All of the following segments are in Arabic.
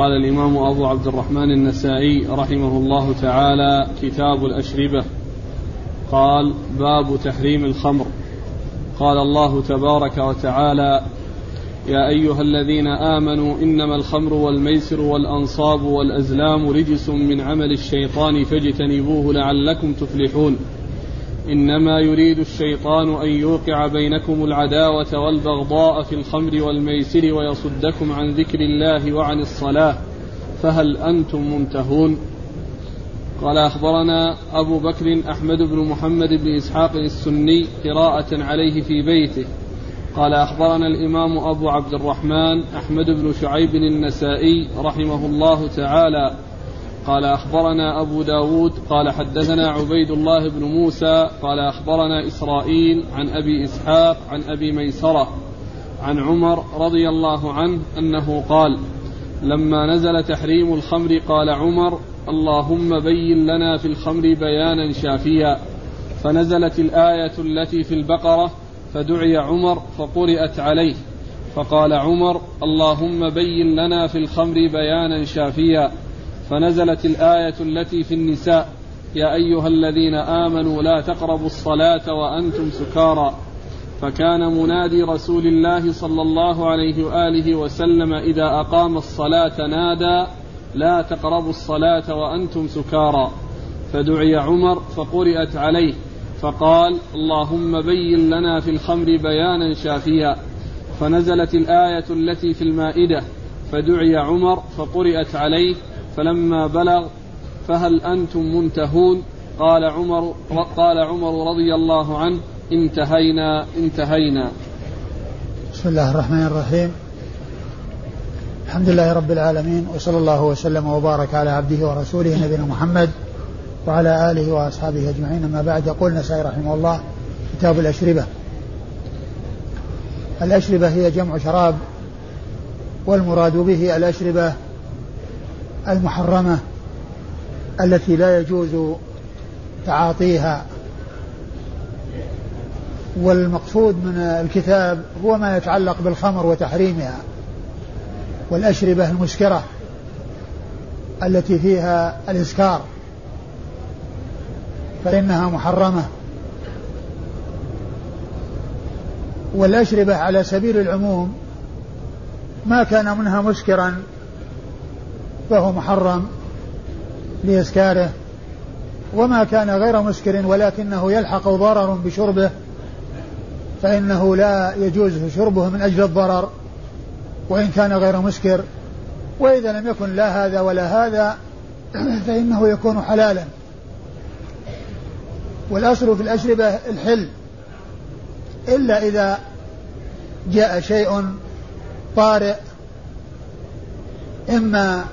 قال الإمام أبو عبد الرحمن النسائي رحمه الله تعالى كتاب الأشربة. قال باب تحريم الخمر. قال الله تبارك وتعالى يا أيها الذين آمنوا إنما الخمر والميسر والأنصاب والأزلام رجس من عمل الشيطان فاجتنبوه لعلكم تفلحون. إنما يريد الشيطان أن يوقع بينكم العداوة والبغضاء في الخمر والميسر ويصدكم عن ذكر الله وعن الصلاة. فهل أنتم منتهون؟ قال أخبرنا أبو بكر أحمد بن محمد بن إسحاق السني قراءة عليه في بيته. قال أخبرنا الإمام أبو عبد الرحمن أحمد بن شعيب النسائي رحمه الله تعالى قال أخبرنا أبو داود قال حدثنا عبيد الله بن موسى قال أخبرنا إسرائيل عن أبي إسحاق عن أبي ميسرة عن عمر رضي الله عنه أنه قال لما نزل تحريم الخمر قال عمر اللهم بين لنا في الخمر بيانا شافيا فنزلت الآية التي في البقرة فدعي عمر فقرأت عليه فقال عمر اللهم بين لنا في الخمر بيانا شافيا فنزلت الآية التي في النساء يا أيها الذين آمنوا لا تقربوا الصلاة وأنتم سكارى. فكان منادي رسول الله صلى الله عليه وآله وسلم إذا أقام الصلاة نادى لا تقربوا الصلاة وأنتم سكارى. فدعي عمر فقرئت عليه فقال اللهم بين لنا في الخمر بيانا شافيا. فنزلت الآية التي في المائدة فدعي عمر فقرئت عليه فلما بلغ فهل أنتم منتهون؟ قال عمر قال عمر رضي الله عنه انتهينا انتهينا. بسم الله الرحمن الرحيم. الحمد لله رب العالمين وصلى الله وسلم وبارك على عبده ورسوله نبينا محمد وعلى آله وأصحابه أجمعين. أما بعد يقول النسائي رحمه الله كتاب الأشربة. الأشربة هي جمع شراب والمراد به الأشربة المحرمة التي لا يجوز تعاطيها. والمقصود من الكتاب هو ما يتعلق بالخمر وتحريمها والأشربة المسكرة التي فيها الإسكار فإنها محرمة. والأشربة على سبيل العموم ما كان منها مسكرا فهو محرم لإسكاره وما كان غير مسكر ولكنه يلحق ضرر بشربه فإنه لا يجوز شربه من أجل الضرر وإن كان غير مسكر وإذا لم يكن لا هذا ولا هذا فإنه يكون حلالا والأصل في الأشربة الحل إلا إذا جاء شيء طارئ إما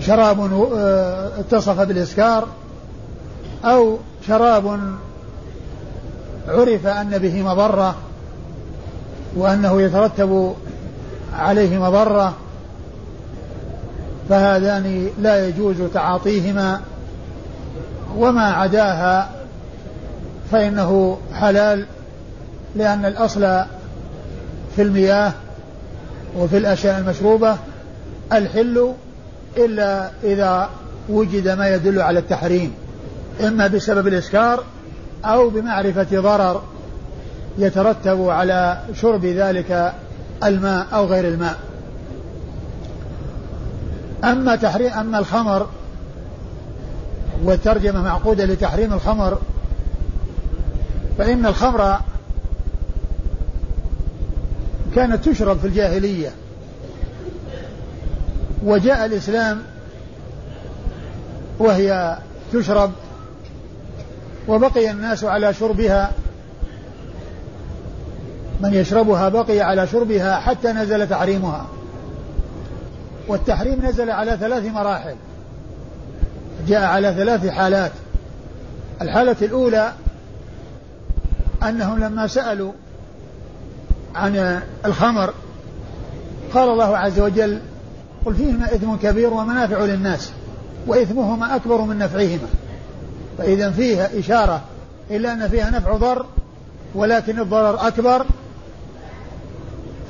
شراب آه، اتصف بالإسكار أو شراب عرف أن به مضرة وأنه يترتب عليه مضرة فهذان لا يجوز تعاطيهما وما عداها فإنه حلال لأن الأصل في المياه وفي الأشياء المشروبة الحل إلا إذا وجد ما يدل على التحريم إما بسبب الإسكار أو بمعرفة ضرر يترتب على شرب ذلك الماء أو غير الماء. أما تحريم أما الخمر والترجمة معقودة لتحريم الخمر فإن الخمر كانت تشرب في الجاهلية. وجاء الإسلام وهي تشرب وبقي الناس على شربها من يشربها بقي على شربها حتى نزل تحريمها. والتحريم نزل على ثلاث مراحل. جاء على ثلاث حالات. الحالة الأولى أنهم لما سألوا عن الخمر قال الله عز وجل قل فيهما إثم كبير ومنافع للناس وإثمهما أكبر من نفعهما. فإذا فيها إشارة إلى أن فيها نفع ضر ولكن الضرر أكبر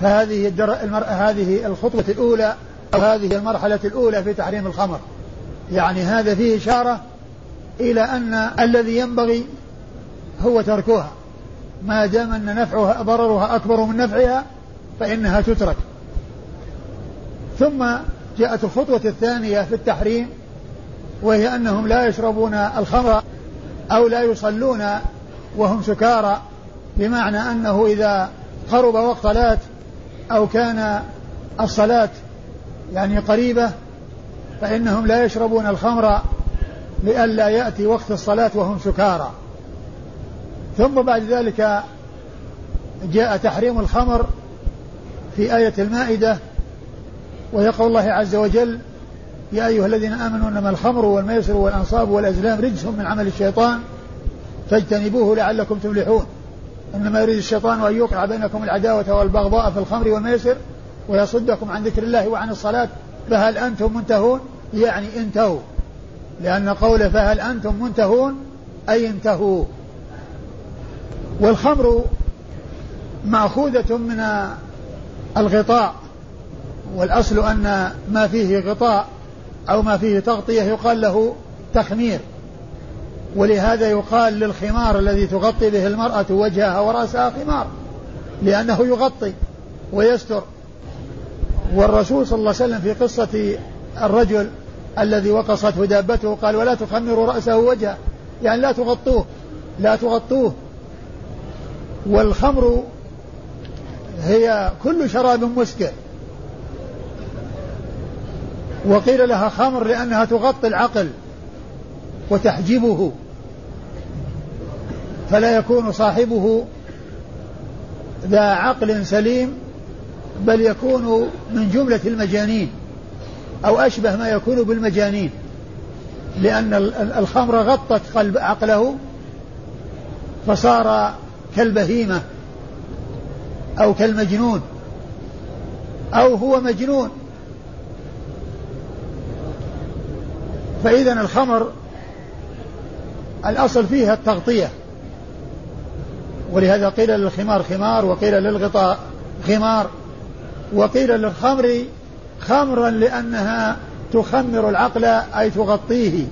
فهذه المرأة هذه الخطوة الأولى أو هذه المرحلة الأولى في تحريم الخمر. يعني هذا فيه إشارة إلى أن الذي ينبغي هو تركها ما دام أن نفعها ضررها أكبر من نفعها فإنها تترك. ثم جاءت الخطوة الثانية في التحريم وهي أنهم لا يشربون الخمر أو لا يصلون وهم سكارى بمعنى أنه إذا قرب وقت صلاة أو كان الصلاة يعني قريبة فإنهم لا يشربون الخمر لئلا يأتي وقت الصلاة وهم سكارى. ثم بعد ذلك جاء تحريم الخمر في آية المائدة ويقول الله عز وجل يا أيها الذين آمنوا إنما الخمر والميسر والأنصاب والأزلام رجس من عمل الشيطان فاجتنبوه لعلكم تفلحون. إنما يريد الشيطان أن يوقع بينكم العداوة والبغضاء في الخمر والميسر ويصدكم عن ذكر الله وعن الصلاة. فهل أنتم منتهون؟ يعني انتهوا. لأن قوله فهل أنتم منتهون؟ أي انتهوا. والخمر مأخوذة من الغطاء. والأصل أن ما فيه غطاء أو ما فيه تغطية يقال له تخمير. ولهذا يقال للخمار الذي تغطي به المرأة وجهها ورأسها خمار لأنه يغطي ويستر. والرسول صلى الله عليه وسلم في قصة الرجل الذي وقصته دابته قال ولا تخمروا رأسه وجهه. يعني لا تغطوه لا تغطوه. والخمر هي كل شراب مسكر. وقيل لها خمر لأنها تغطي العقل وتحجبه فلا يكون صاحبه ذا عقل سليم بل يكون من جملة المجانين أو أشبه ما يكون بالمجانين لأن الخمر غطت قلب عقله فصار كالبهيمة أو كالمجنون أو هو مجنون فإذا الخمر الأصل فيها التغطية. ولهذا قيل للخمار خمار وقيل للغطاء خمار وقيل للخمر خمرا لأنها تخمر العقل أي تغطيه.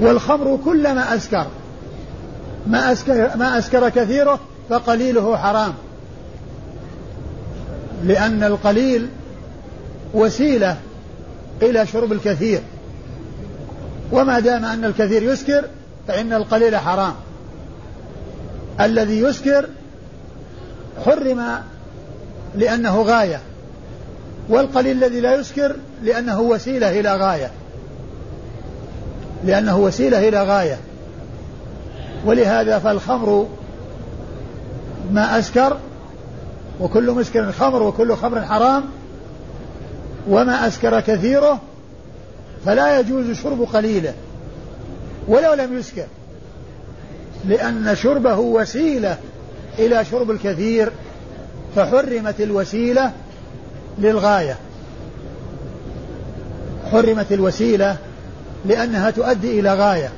والخمر كلما أسكر ما أسكر, ما أسكر كثيره فقليله حرام. لأن القليل وسيلة إلى شرب الكثير. وما دام أن الكثير يسكر فإن القليل حرام. الذي يسكر حرم لأنه غاية والقليل الذي لا يسكر لأنه وسيلة إلى غاية. لأنه وسيلة إلى غاية. ولهذا فالخمر ما أسكر وكل مسكر خمر وكل خمر حرام. وما أسكر كثيره فلا يجوز شرب قليله ولو لم يسكر لأن شربه وسيلة إلى شرب الكثير فحرمت الوسيلة للغاية. حرمت الوسيلة لأنها تؤدي إلى غاية.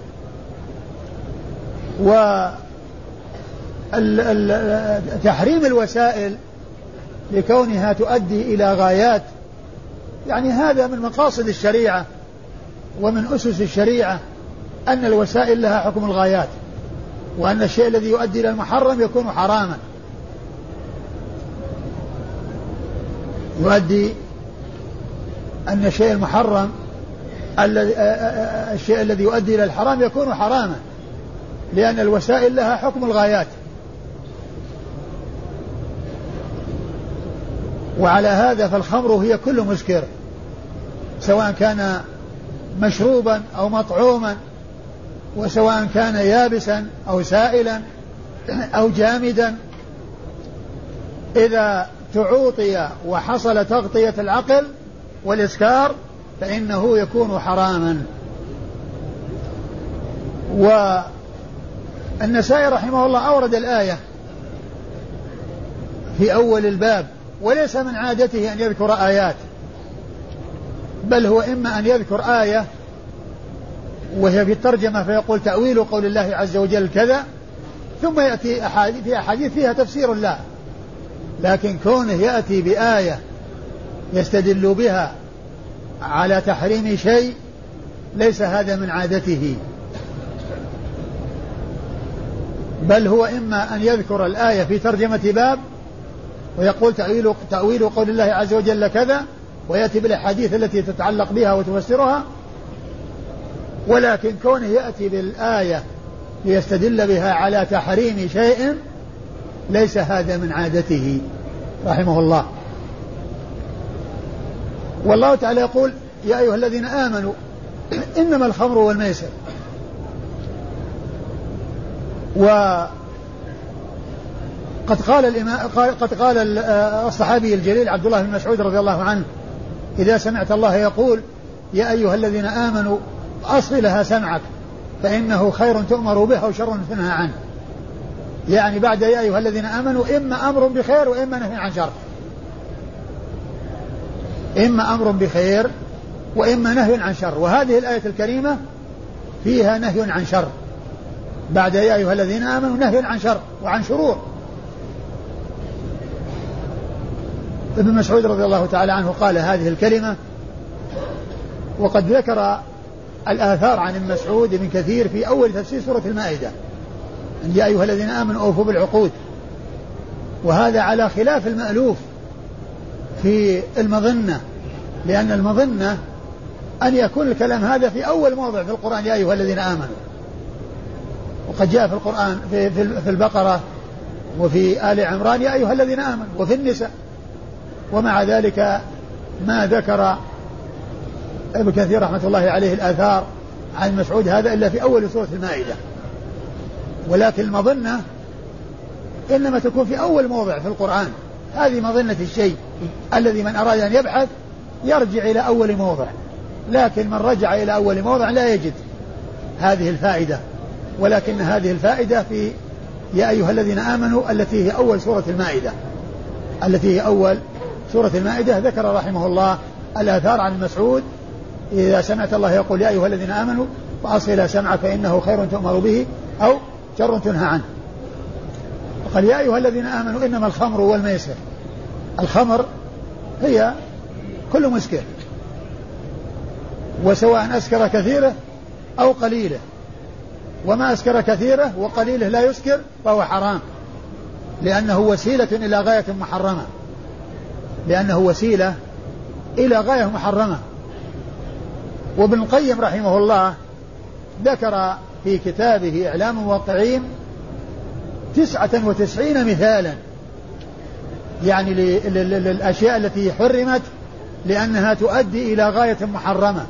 و تحريم الوسائل لكونها تؤدي إلى غايات يعني هذا من مقاصد الشريعة ومن أسس الشريعة أن الوسائل لها حكم الغايات وأن الشيء الذي يؤدي إلى المحرم يكون حراما. يؤدي أن الشيء المحرم الذي الشيء الذي يؤدي إلى الحرام يكون حراما لأن الوسائل لها حكم الغايات. وعلى هذا فالخمر هي كل مسكر سواء كان مشروبا أو مطعوما وسواء كان يابسا أو سائلا أو جامدا. إذا تعوطي وحصل تغطية العقل والإسكار فإنه يكون حراما. والنسائي رحمه الله أورد الآية في أول الباب وليس من عادته أن يذكر آيات بل هو إما أن يذكر آية وهي في الترجمة فيقول تأويل قول الله عز وجل كذا ثم يأتي أحاديث في أحاديث فيها تفسير لا. لكن كونه يأتي بآية يستدل بها على تحريم شيء ليس هذا من عادته. بل هو إما أن يذكر الآية في ترجمة باب ويقول تأويل, تأويل قول الله عز وجل كذا ويأتي بالأحاديث التي تتعلق بها وتفسرها. ولكن كونه يأتي بالآية ليستدل بها على تحريم شيء ليس هذا من عادته رحمه الله. والله تعالى يقول يا أيها الذين آمنوا إنما الخمر والميسر. وقد قال الإمام قد قال الصحابي الجليل عبد الله بن مسعود رضي الله عنه إذا سمعت الله يقول يا أيها الذين آمنوا أصغي لها سمعك فإنه خير تؤمر به أو شر تنهى عنه. يعني بعد يا أيها الذين آمنوا إما أمر بخير وإما نهي عن شر. إما أمر بخير وإما نهي عن شر. وهذه الآية الكريمة فيها نهي عن شر. بعد يا أيها الذين آمنوا نهي عن شر وعن شرور. ابن مسعود رضي الله تعالى عنه قال هذه الكلمة وقد ذكر الآثار عن ابن مسعود ابن كثير في أول تفسير سورة المائدة. أن يا أيها الذين آمنوا أوفوا بالعقود. وهذا على خلاف المألوف في المظنة لأن المظنة أن يكون الكلام هذا في أول موضع في القرآن يا أيها الذين آمنوا. وقد جاء في القرآن في, في البقرة وفي آل عمران يا أيها الذين آمنوا وفي النساء. ومع ذلك ما ذكر ابن كثير رحمة الله عليه الآثار عن مسعود هذا إلا في أول سورة المائدة. ولكن المظنة إنما تكون في أول موضع في القرآن. هذه مظنة الشيء الذي من أراد أن يبحث يرجع إلى أول موضع. لكن من رجع إلى أول موضع لا يجد هذه الفائدة. ولكن هذه الفائدة في يا أيها الذين آمنوا التي هي أول سورة المائدة. التي هي أول سورة المائدة ذكر رحمه الله الآثار عن مسعود إذا سمعت الله يقول يا أيها الذين آمنوا فأصل سمعك فإنه خير تؤمر به أو شر تنهى عنه. وقال يا أيها الذين آمنوا إنما الخمر والميسر. الخمر هي كل مسكر وسواء أسكر كثيره أو قليله. وما أسكر كثيره وقليله لا يسكر فهو حرام لأنه وسيلة إلى غاية محرمة. لأنه وسيلة إلى غاية محرمة. وابن القيم رحمه الله ذكر في كتابه إعلام الموقعين تسعة وتسعين مثالا يعني للأشياء التي حرمت لأنها تؤدي إلى غاية محرمة.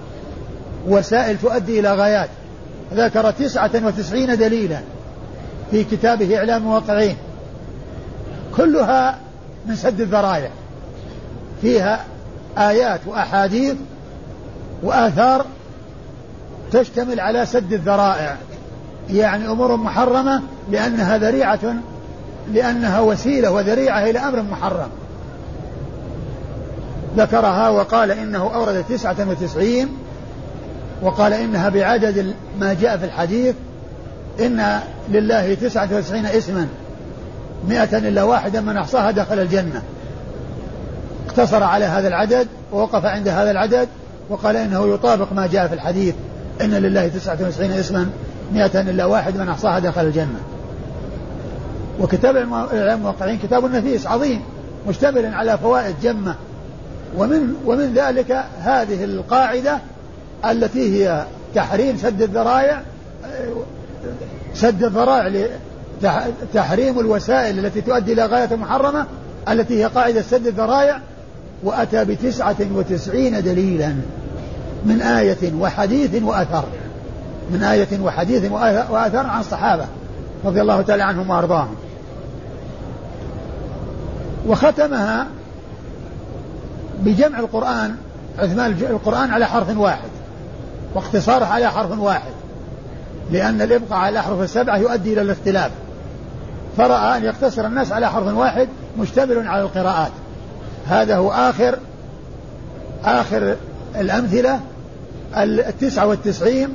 وسائل تؤدي إلى غايات. ذكر تسعة وتسعين دليلا في كتابه إعلام الموقعين. كلها من سد الذرائع. فيها آيات وأحاديث وآثار تشتمل على سد الذرائع. يعني أمور محرمة لأنها ذريعة لأنها وسيلة وذريعة إلى أمر محرم. ذكرها وقال إنه أورد تسعة وتسعين وقال إنها بعدد ما جاء في الحديث إن لله تسعة وتسعين اسما مئة إلا واحدا من أحصاها دخل الجنة. اقتصر على هذا العدد ووقف عند هذا العدد وقال إنه يطابق ما جاء في الحديث إن لله تسعة وتسعين اسما مئة إلا واحد من أحصاها دخل الجنة. وكتاب الموقعين كتاب نفيس عظيم مشتمل على فوائد جمة. ومن ومن ذلك هذه القاعدة التي هي تحريم سد الذرائع سد الذرائع تحريم الوسائل التي تؤدي إلى غاية محرمة التي هي قاعدة سد الذرائع وأتى بتسعة وتسعين دليلا من آية وحديث وأثر من آية وحديث وأثر عن الصحابة رضي الله تعالى عنهم وأرضاهم. وختمها بجمع القرآن عثمان القرآن على حرف واحد واقتصاره على حرف واحد لأن الإبقاء على الأحرف السبعة يؤدي إلى الاختلاف. فرأى أن يقتصر الناس على حرف واحد مشتمل على القراءات. هذا هو آخر آخر الأمثلة التسعة والتسعين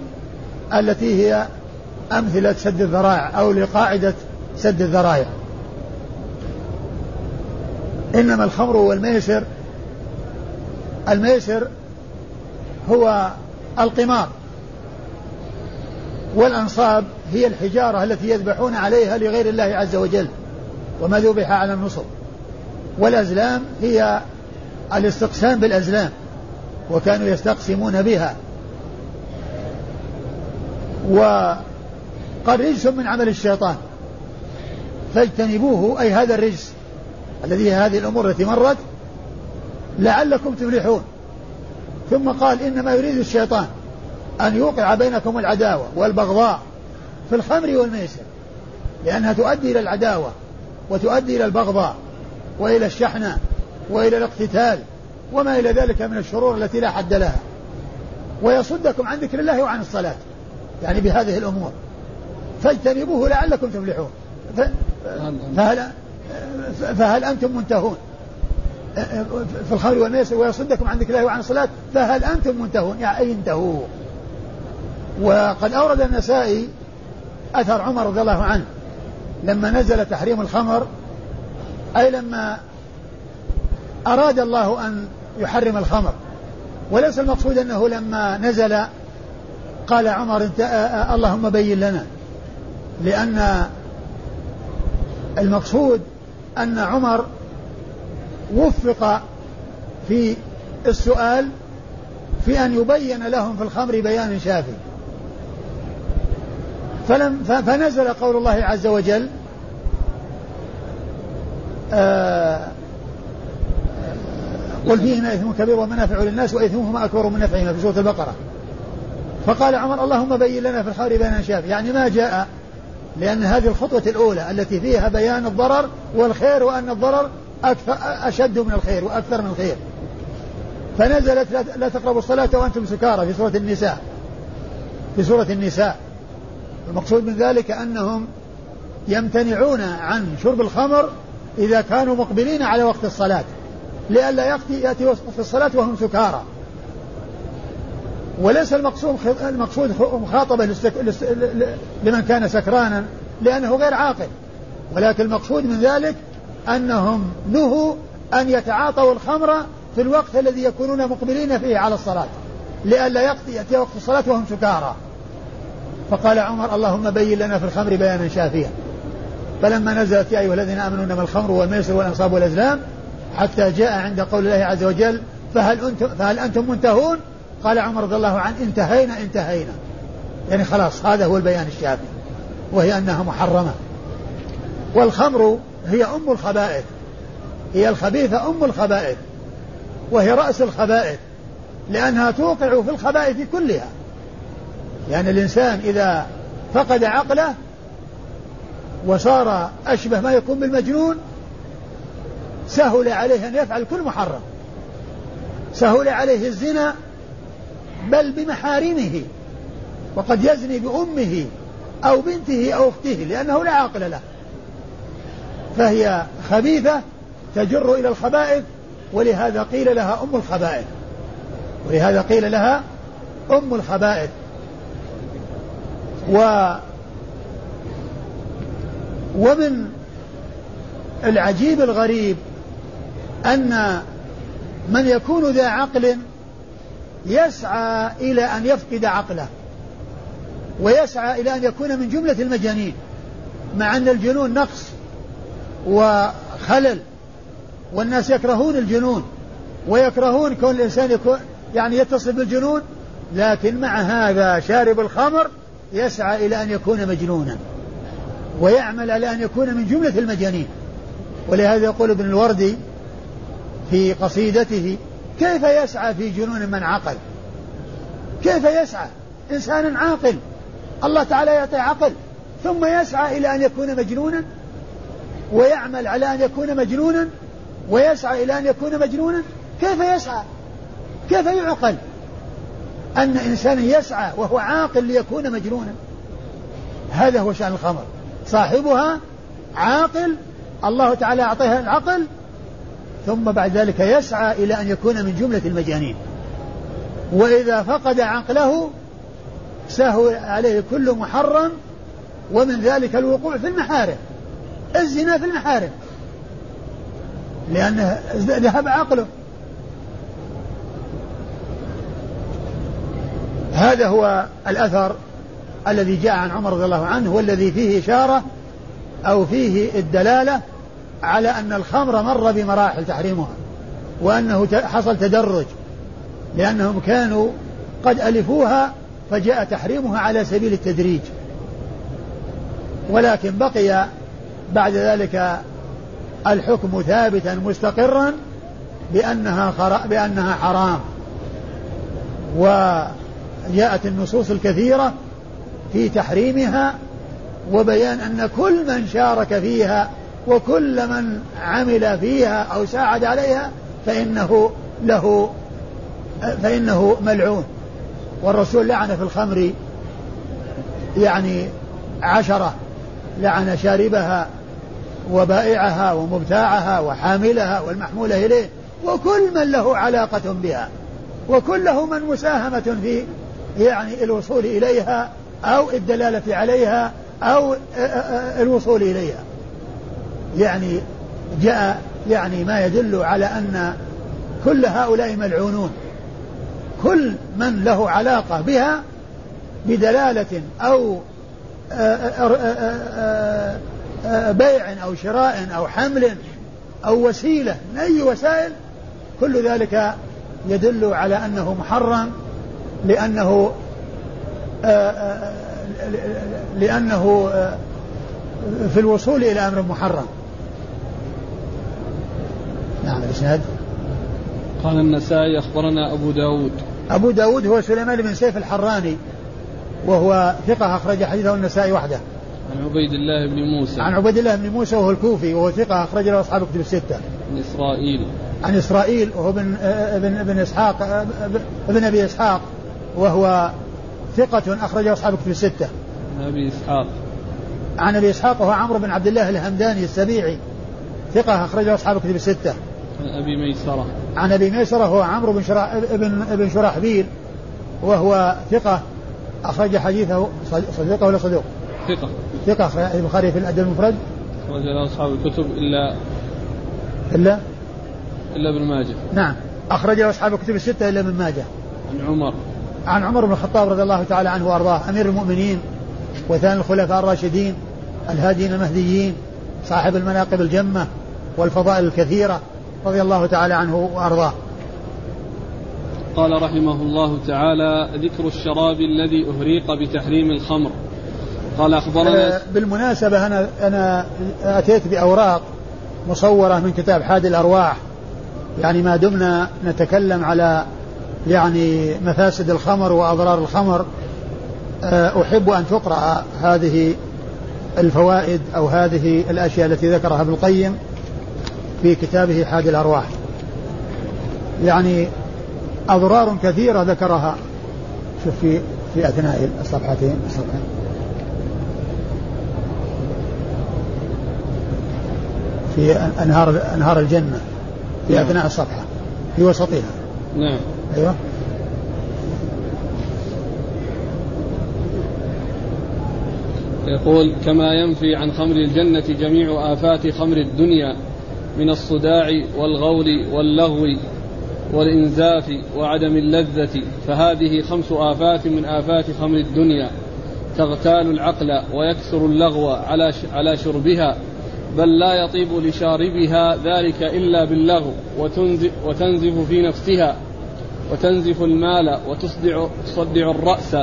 التي هي أمثلة سد الذرائع أو لقاعدة سد الذرائع. إنما الخمر والميسر الميسر هو القمار. والأنصاب هي الحجارة التي يذبحون عليها لغير الله عز وجل وما ذبح على النصب. والأزلام هي الاستقسام بالأزلام وكانوا يستقسمون بها. وقد رجس من عمل الشيطان فاجتنبوه أي هذا الرجس الذي هذه الأمور التي مرت لعلكم تفلحون. ثم قال إنما يريد الشيطان أن يوقع بينكم العداوة والبغضاء في الخمر والميسر لأنها تؤدي إلى العداوة وتؤدي إلى البغضاء. وإلى الشحنة وإلى الاقتتال وما إلى ذلك من الشرور التي لا حد لها. ويصدكم عن ذكر الله وعن الصلاة. يعني بهذه الأمور. فاجتنبوه لعلكم تفلحون. فهل, فهل أنتم منتهون؟ في الخمر والميسر ويصدكم عن ذكر الله وعن الصلاة فهل أنتم منتهون؟ يعني أي انتهوا. وقد أورد النسائي أثر عمر رضي الله عنه لما نزل تحريم الخمر أي لما أراد الله أن يحرم الخمر وليس المقصود أنه لما نزل قال عمر انت اللهم بين لنا لأن المقصود أن عمر وفق في السؤال في أن يبين لهم في الخمر بيان شافي. فلم فنزل قول الله عز وجل قل فيهما إثم كبير ومنافع للناس وإثمهما أكبر من نفعهما في سورة البقرة. فقال عمر اللهم بين لنا في الخمر بيانا شافي يعني ما جاء لأن هذه الخطوة الأولى التي فيها بيان الضرر والخير وأن الضرر أكثر أشد من الخير وأكثر من الخير. فنزلت لا تقربوا الصلاة وأنتم سكارى في سورة النساء. في سورة النساء. المقصود من ذلك أنهم يمتنعون عن شرب الخمر إذا كانوا مقبلين على وقت الصلاة لئلا يأتي يأتي وقت الصلاة وهم سكارى. وليس المقصود المقصود مخاطبة لمن كان سكرانا لأنه غير عاقل. ولكن المقصود من ذلك أنهم نهوا أن يتعاطوا الخمر في الوقت الذي يكونون مقبلين فيه على الصلاة. لئلا يأتي وقت الصلاة وهم سكارى. فقال عمر اللهم بين لنا في الخمر بيانا شافيا. فلما نزلت يا أيها الذين آمنوا إنما الخمر والميسر والأنصاب والأزلام حتى جاء عند قول الله عز وجل فهل أنتم, فهل أنتم منتهون؟ قال عمر رضي الله عنه انتهينا انتهينا. يعني خلاص هذا هو البيان الشافي وهي أنها محرمة. والخمر هي أم الخبائث. هي الخبيثة أم الخبائث وهي رأس الخبائث لأنها توقع في الخبائث كلها. يعني الإنسان إذا فقد عقله وصار أشبه ما يكون بالمجنون سهل عليه أن يفعل كل محرم. سهل عليه الزنا بل بمحارمه وقد يزني بأمه أو بنته أو أخته لأنه لا عقل له. فهي خبيثة تجر إلى الخبائث ولهذا قيل لها أم الخبائث. ولهذا قيل لها أم الخبائث. و ومن العجيب الغريب أن من يكون ذا عقل يسعى إلى أن يفقد عقله ويسعى إلى أن يكون من جملة المجانين مع أن الجنون نقص وخلل والناس يكرهون الجنون ويكرهون كون الإنسان يكون يعني يتصل بالجنون لكن مع هذا شارب الخمر يسعى إلى أن يكون مجنونا. ويعمل على أن يكون من جملة المجانين. ولهذا يقول ابن الوردي في قصيدته كيف يسعى في جنون من عقل؟ كيف يسعى؟ إنسان عاقل. الله تعالى يعطي عقل ثم يسعى إلى أن يكون مجنونا ويعمل على أن يكون مجنونا ويسعى إلى أن يكون مجنونا. كيف يسعى؟ كيف يعقل؟ أن إنسانا يسعى وهو عاقل ليكون مجنونا. هذا هو شأن الخمر. صاحبها عاقل الله تعالى أعطيها العقل ثم بعد ذلك يسعى إلى أن يكون من جملة المجانين. وإذا فقد عقله سهو عليه كل محرم ومن ذلك الوقوع في المحارم الزنا في المحارم لأنه ذهب عقله. هذا هو الأثر الذي جاء عن عمر رضي الله عنه والذي فيه إشارة أو فيه الدلالة على أن الخمر مر بمراحل تحريمها وأنه حصل تدرج لأنهم كانوا قد ألفوها فجاء تحريمها على سبيل التدريج. ولكن بقي بعد ذلك الحكم ثابتا مستقرا بأنها خر... بأنها حرام. وجاءت النصوص الكثيرة في تحريمها وبيان أن كل من شارك فيها وكل من عمل فيها أو ساعد عليها فإنه له فإنه ملعون. والرسول لعن في الخمر يعني عشرة لعن شاربها وبائعها ومبتاعها وحاملها والمحمولة إليه وكل من له علاقة بها وكله من مساهمة في يعني الوصول إليها أو الدلالة عليها أو الوصول إليها. يعني جاء يعني ما يدل على أن كل هؤلاء ملعونون. كل من له علاقة بها بدلالة أو بيع أو شراء أو حمل أو وسيلة من أي وسائل كل ذلك يدل على أنه محرم لأنه لأنه في الوصول إلى أمر محرم. نعم الإسناد. قال النسائي أخبرنا أبو داود. أبو داود هو سليمان بن سيف الحراني وهو ثقة أخرج حديثه النسائي وحده. عن عبيد الله بن موسى. عن عبيد الله بن موسى وهو الكوفي وهو ثقة أخرج له أصحاب كتب الستة. عن إسرائيل. عن إسرائيل وهو ابن ابن ابن إسحاق ابن أبي إسحاق وهو ثقة أخرجه أصحاب كتب الستة. عن أبي إسحاق. عن أبي إسحاق وهو عمرو بن عبد الله الهمداني السبيعي. ثقة أخرجه أصحاب كتب الستة. عن أبي ميسرة. عن أبي ميسرة هو عمرو بن شرح ابن ابن شرحبيل وهو ثقة أخرج حديثه صديقه ولا صدوق؟ ثقة. ثقة أخرج البخاري في الأدب المفرد. أخرج له أصحاب الكتب إلا إلا؟ إلا ابن ماجه. نعم. أخرج له أصحاب الكتب الستة إلا ابن ماجه. عن عمر. عن عمر بن الخطاب رضي الله تعالى عنه وأرضاه أمير المؤمنين وثاني الخلفاء الراشدين الهادين المهديين صاحب المناقب الجمة والفضائل الكثيرة رضي الله تعالى عنه وأرضاه. قال رحمه الله تعالى ذكر الشراب الذي أهريق بتحريم الخمر قال أخبرنا آه، بالمناسبة أنا أنا أتيت بأوراق مصورة من كتاب حاد الأرواح يعني ما دمنا نتكلم على يعني مفاسد الخمر وأضرار الخمر آه، أحب أن تقرأ هذه الفوائد أو هذه الأشياء التي ذكرها ابن القيم في كتابه حاد الأرواح. يعني أضرار كثيرة ذكرها. شوف في في أثناء الصفحتين الصفحة في أنهار أنهار الجنة في نعم. أثناء الصفحة في وسطها. نعم. أيوه. يقول كما ينفي عن خمر الجنة جميع آفات خمر الدنيا من الصداع والغول واللغو والإنزاف وعدم اللذة فهذه خمس آفات من آفات خمر الدنيا. تغتال العقل ويكثر اللغو على على شربها بل لا يطيب لشاربها ذلك إلا باللغو وتنزف في نفسها. وتنزف المال وتصدع تصدع الرأس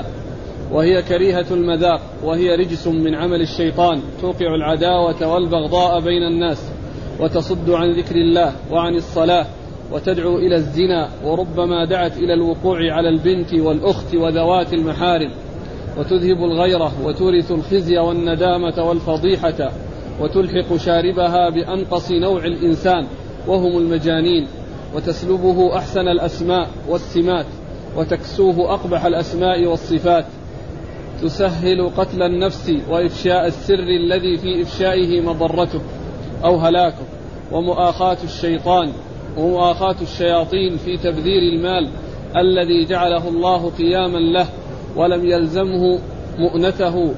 وهي كريهة المذاق وهي رجس من عمل الشيطان توقع العداوة والبغضاء بين الناس وتصد عن ذكر الله وعن الصلاة وتدعو إلى الزنا وربما دعت إلى الوقوع على البنت والأخت وذوات المحارم وتذهب الغيرة وتورث الخزي والندامة والفضيحة وتلحق شاربها بأنقص نوع الإنسان وهم المجانين. وتسلبه أحسن الأسماء والسمات وتكسوه أقبح الأسماء والصفات. تسهل قتل النفس وإفشاء السر الذي في إفشائه مضرته أو هلاكه ومؤاخاة الشيطان ومؤاخاة الشياطين في تبذير المال الذي جعله الله قياما له ولم يلزمه مؤنته.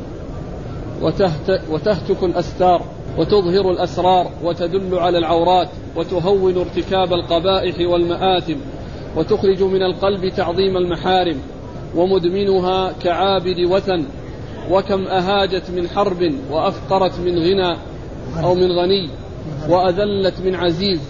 وتهت وتهتك الأستار وتظهر الأسرار وتدل على العورات وتهون ارتكاب القبائح والمآثم وتخرج من القلب تعظيم المحارم ومدمنها كعابد وثن وكم أهاجت من حرب وأفقرت من غنى أو من غني وأذلت من عزيز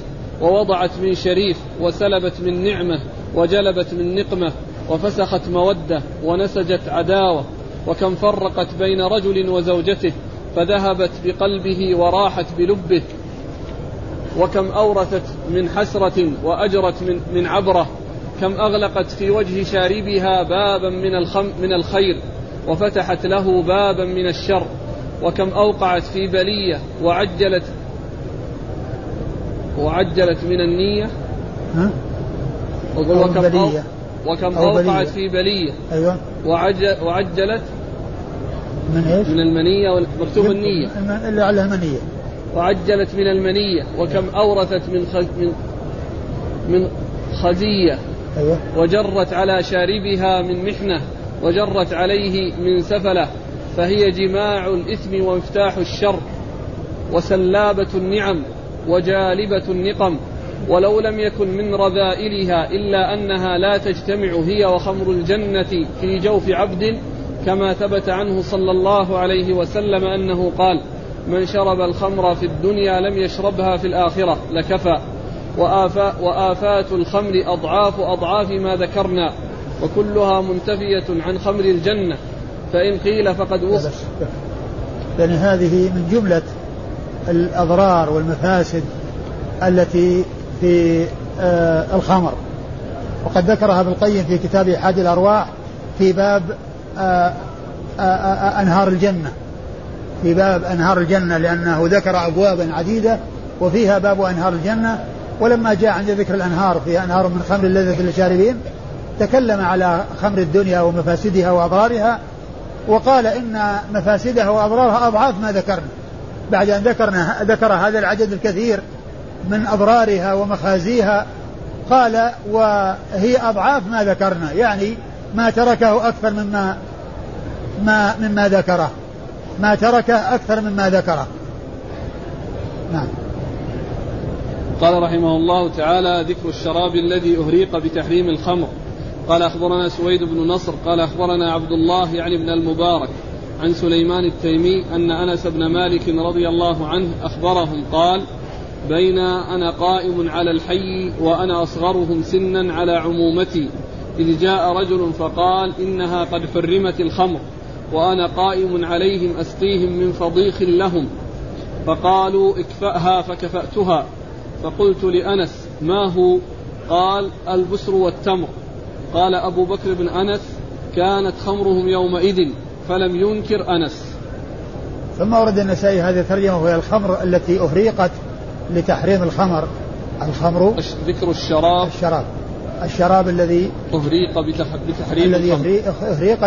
ووضعت من شريف وسلبت من نعمة وجلبت من نقمة وفسخت مودة ونسجت عداوة وكم فرقت بين رجل وزوجته فذهبت بقلبه وراحت بلبه وكم أورثت من حسرة وأجرت من, من عبرة كم أغلقت في وجه شاربها بابا من, الخم من الخير وفتحت له بابا من الشر وكم أوقعت في بلية وعجلت وعجلت من النية ها؟ وكم بلية وكم أو أوقعت بلية. في بلية أيوة وعجل وعجلت من إيش؟ من المنية مكتوب النية. اللي على المنية وعجلت من المنية وكم أورثت من خ... من من خزية. أيوة. وجرت على شاربها من محنة وجرت عليه من سفلة. فهي جماع الإثم ومفتاح الشر وسلابة النعم وجالبة النقم. ولو لم يكن من رذائلها إلا أنها لا تجتمع هي وخمر الجنة في جوف عبد كما ثبت عنه صلى الله عليه وسلم أنه قال من شرب الخمر في الدنيا لم يشربها في الآخرة لكفى. وآفا وآفات الخمر أضعاف أضعاف ما ذكرنا. وكلها منتفية عن خمر الجنة. فإن قيل فقد وصف. لأن هذه من جملة الأضرار والمفاسد التي في آه الخمر. وقد ذكرها ابن القيم في كتاب حاد الأرواح في باب أنهار الجنة. في باب أنهار الجنة لأنه ذكر أبوابا عديدة وفيها باب أنهار الجنة. ولما جاء عند ذكر الأنهار فيها أنهار من خمر اللذة للشاربين تكلم على خمر الدنيا ومفاسدها وأضرارها وقال إن مفاسدها وأضرارها أضعاف ما ذكرنا. بعد أن ذكرنا ذكر هذا العدد الكثير من أضرارها ومخازيها قال وهي أضعاف ما ذكرنا. يعني ما تركه أكثر مما ما مما ذكره. ما تركه أكثر مما ذكره. نعم. قال رحمه الله تعالى ذكر الشراب الذي أهريق بتحريم الخمر. قال أخبرنا سويد بن نصر قال أخبرنا عبد الله يعني بن المبارك عن سليمان التيمي أن أنس بن مالك رضي الله عنه أخبرهم قال بين أنا قائم على الحي وأنا أصغرهم سنا على عمومتي. إذ جاء رجل فقال إنها قد حرمت الخمر وأنا قائم عليهم أسقيهم من فضيخ لهم. فقالوا اكفأها فكفأتها. فقلت لأنس ما هو؟ قال البسر والتمر. قال أبو بكر بن أنس كانت خمرهم يومئذ فلم ينكر أنس. ثم ورد النسائي هذه الترجمة وهي الخمر التي أهريقت لتحريم الخمر. الخمر ذكر الشراب. الشراب. الشراب الذي أهريق بتح- بتحريم الذي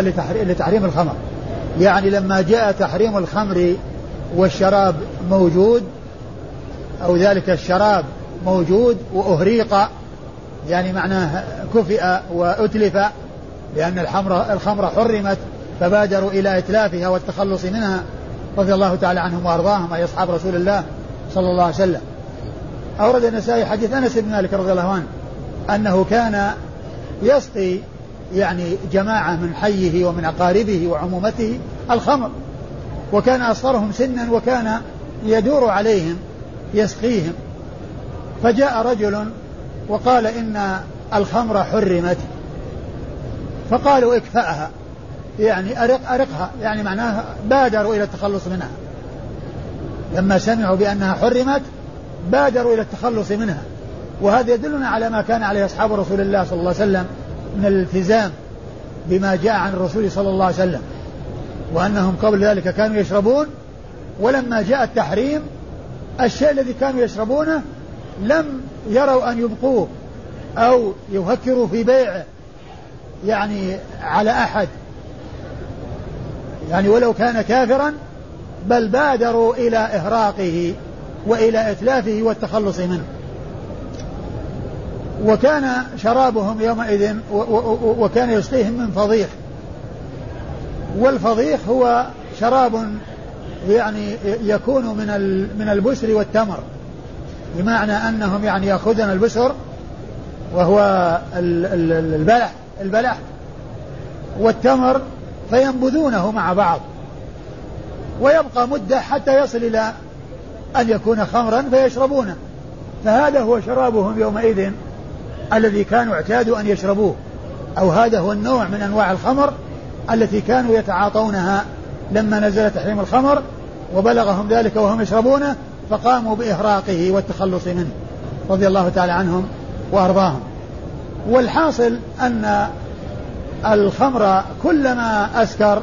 لتحري- لتحريم الخمر. يعني لما جاء تحريم الخمر والشراب موجود أو ذلك الشراب موجود وأهريق يعني معناه كفئ وأتلف لأن الحمر الخمر حرمت فبادروا إلى إتلافها والتخلص منها رضي الله تعالى عنهم وأرضاهم أي أصحاب رسول الله صلى الله عليه وسلم. أورد النسائي حديث أنس بن مالك رضي الله عنه. أنه كان يسقي يعني جماعة من حيه ومن أقاربه وعمومته الخمر وكان أصغرهم سنا وكان يدور عليهم يسقيهم. فجاء رجل وقال إن الخمر حرمت. فقالوا اكفأها يعني أرق أرقها يعني معناها بادروا إلى التخلص منها. لما سمعوا بأنها حرمت بادروا إلى التخلص منها. وهذا يدلنا على ما كان عليه أصحاب رسول الله صلى الله عليه وسلم من الالتزام بما جاء عن الرسول صلى الله عليه وسلم وأنهم قبل ذلك كانوا يشربون ولما جاء التحريم الشيء الذي كانوا يشربونه لم يروا أن يبقوه أو يفكروا في بيعه يعني على أحد. يعني ولو كان كافرا بل بادروا إلى إهراقه وإلى إتلافه والتخلص منه. وكان شرابهم يومئذ وكان يسقيهم من فضيخ والفضيخ هو شراب يعني يكون من من البسر والتمر. بمعنى أنهم يعني يأخذون البسر وهو البلح البلح والتمر فينبذونه مع بعض. ويبقى مدة حتى يصل إلى أن يكون خمرا فيشربونه. فهذا هو شرابهم يومئذ. الذي كانوا اعتادوا أن يشربوه. أو هذا هو النوع من أنواع الخمر التي كانوا يتعاطونها لما نزل تحريم الخمر وبلغهم ذلك وهم يشربونه فقاموا بإهراقه والتخلص منه. رضي الله تعالى عنهم وأرضاهم. والحاصل أن الخمر كلما أسكر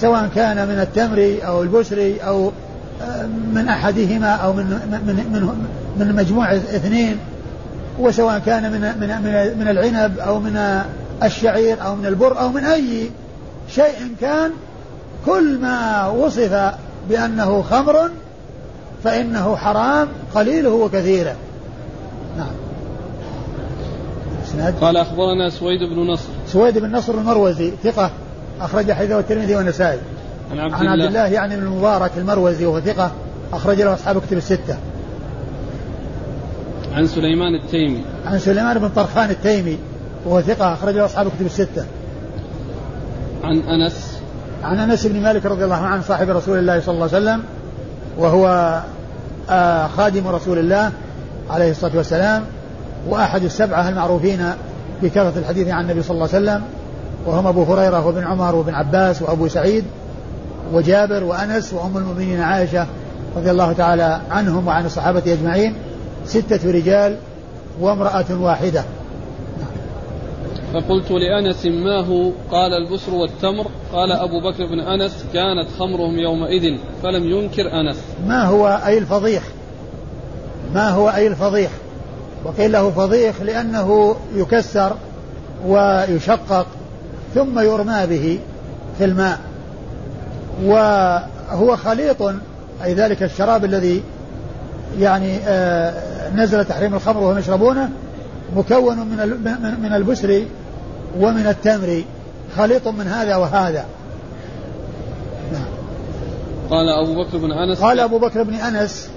سواء كان من التمر أو البشر أو آه، من أحدهما أو من من من, من مجموع اثنين وسواء كان من من من, من العنب أو من الشعير أو من البر أو من أي شيء كان كل ما وصف بأنه خمر فإنه حرام قليله وكثيره. نعم. قال أخبرنا سويد بن نصر. سويد بن نصر المروزي ثقة أخرج حديثه والترمذي والنسائي. عن عبد, عن عبد الله. يعني من المبارك المروزي وهو ثقة أخرج له أصحاب كتب الستة. عن سليمان التيمي. عن سليمان بن طرخان التيمي وهو ثقة أخرج له أصحاب كتب الستة. عن أنس. عن أنس بن مالك رضي الله عنه صاحب رسول الله صلى الله عليه وسلم وهو آه خادم رسول الله عليه الصلاة والسلام وأحد السبعة المعروفين بكثرة الحديث عن النبي صلى الله عليه وسلم وهم أبو هريرة وابن عمر وابن عباس وأبو سعيد وجابر وأنس وأم المؤمنين عائشة رضي الله تعالى عنهم وعن الصحابة أجمعين. ستة رجال وامرأة واحدة. فقلت لأنس ما هو؟ قال البسر والتمر. قال أبو بكر بن أنس كانت خمرهم يومئذ. فلم ينكر أنس. ما هو أي الفضيح؟ ما هو أي الفضيح؟ وقيل له فضيح لأنه يكسر ويشقق ثم يرمى به في الماء. وهو خليط أي ذلك الشراب الذي يعني آه نزل تحريم الخمر وهم يشربونه مكون من من البسر ومن التمر خليط من هذا وهذا. نعم. قال أبو بكر بن أنس. قال أبو بكر بن أنس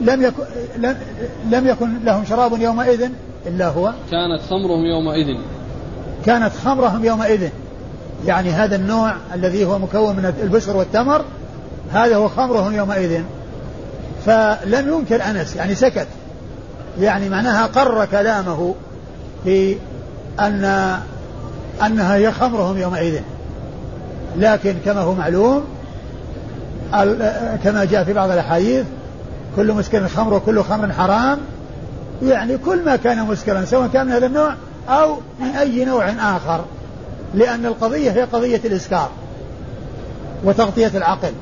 لم يكن لم يكن لهم شراب يومئذ إلا هو. كانت خمرهم يومئذ. كانت خمرهم يومئذ. يعني هذا النوع الذي هو مكون من البشر والتمر هذا هو خمرهم يومئذ. فلم ينكر أنس يعني سكت. يعني معناها قر كلامه في أن أنها هي خمرهم يومئذ. لكن كما هو معلوم كما جاء في بعض الأحاديث كل مسكر خمر وكل خمر حرام. يعني كل ما كان مسكرا سواء كان من هذا النوع أو من أي نوع آخر. لأن القضية هي قضية الإسكار وتغطية العقل.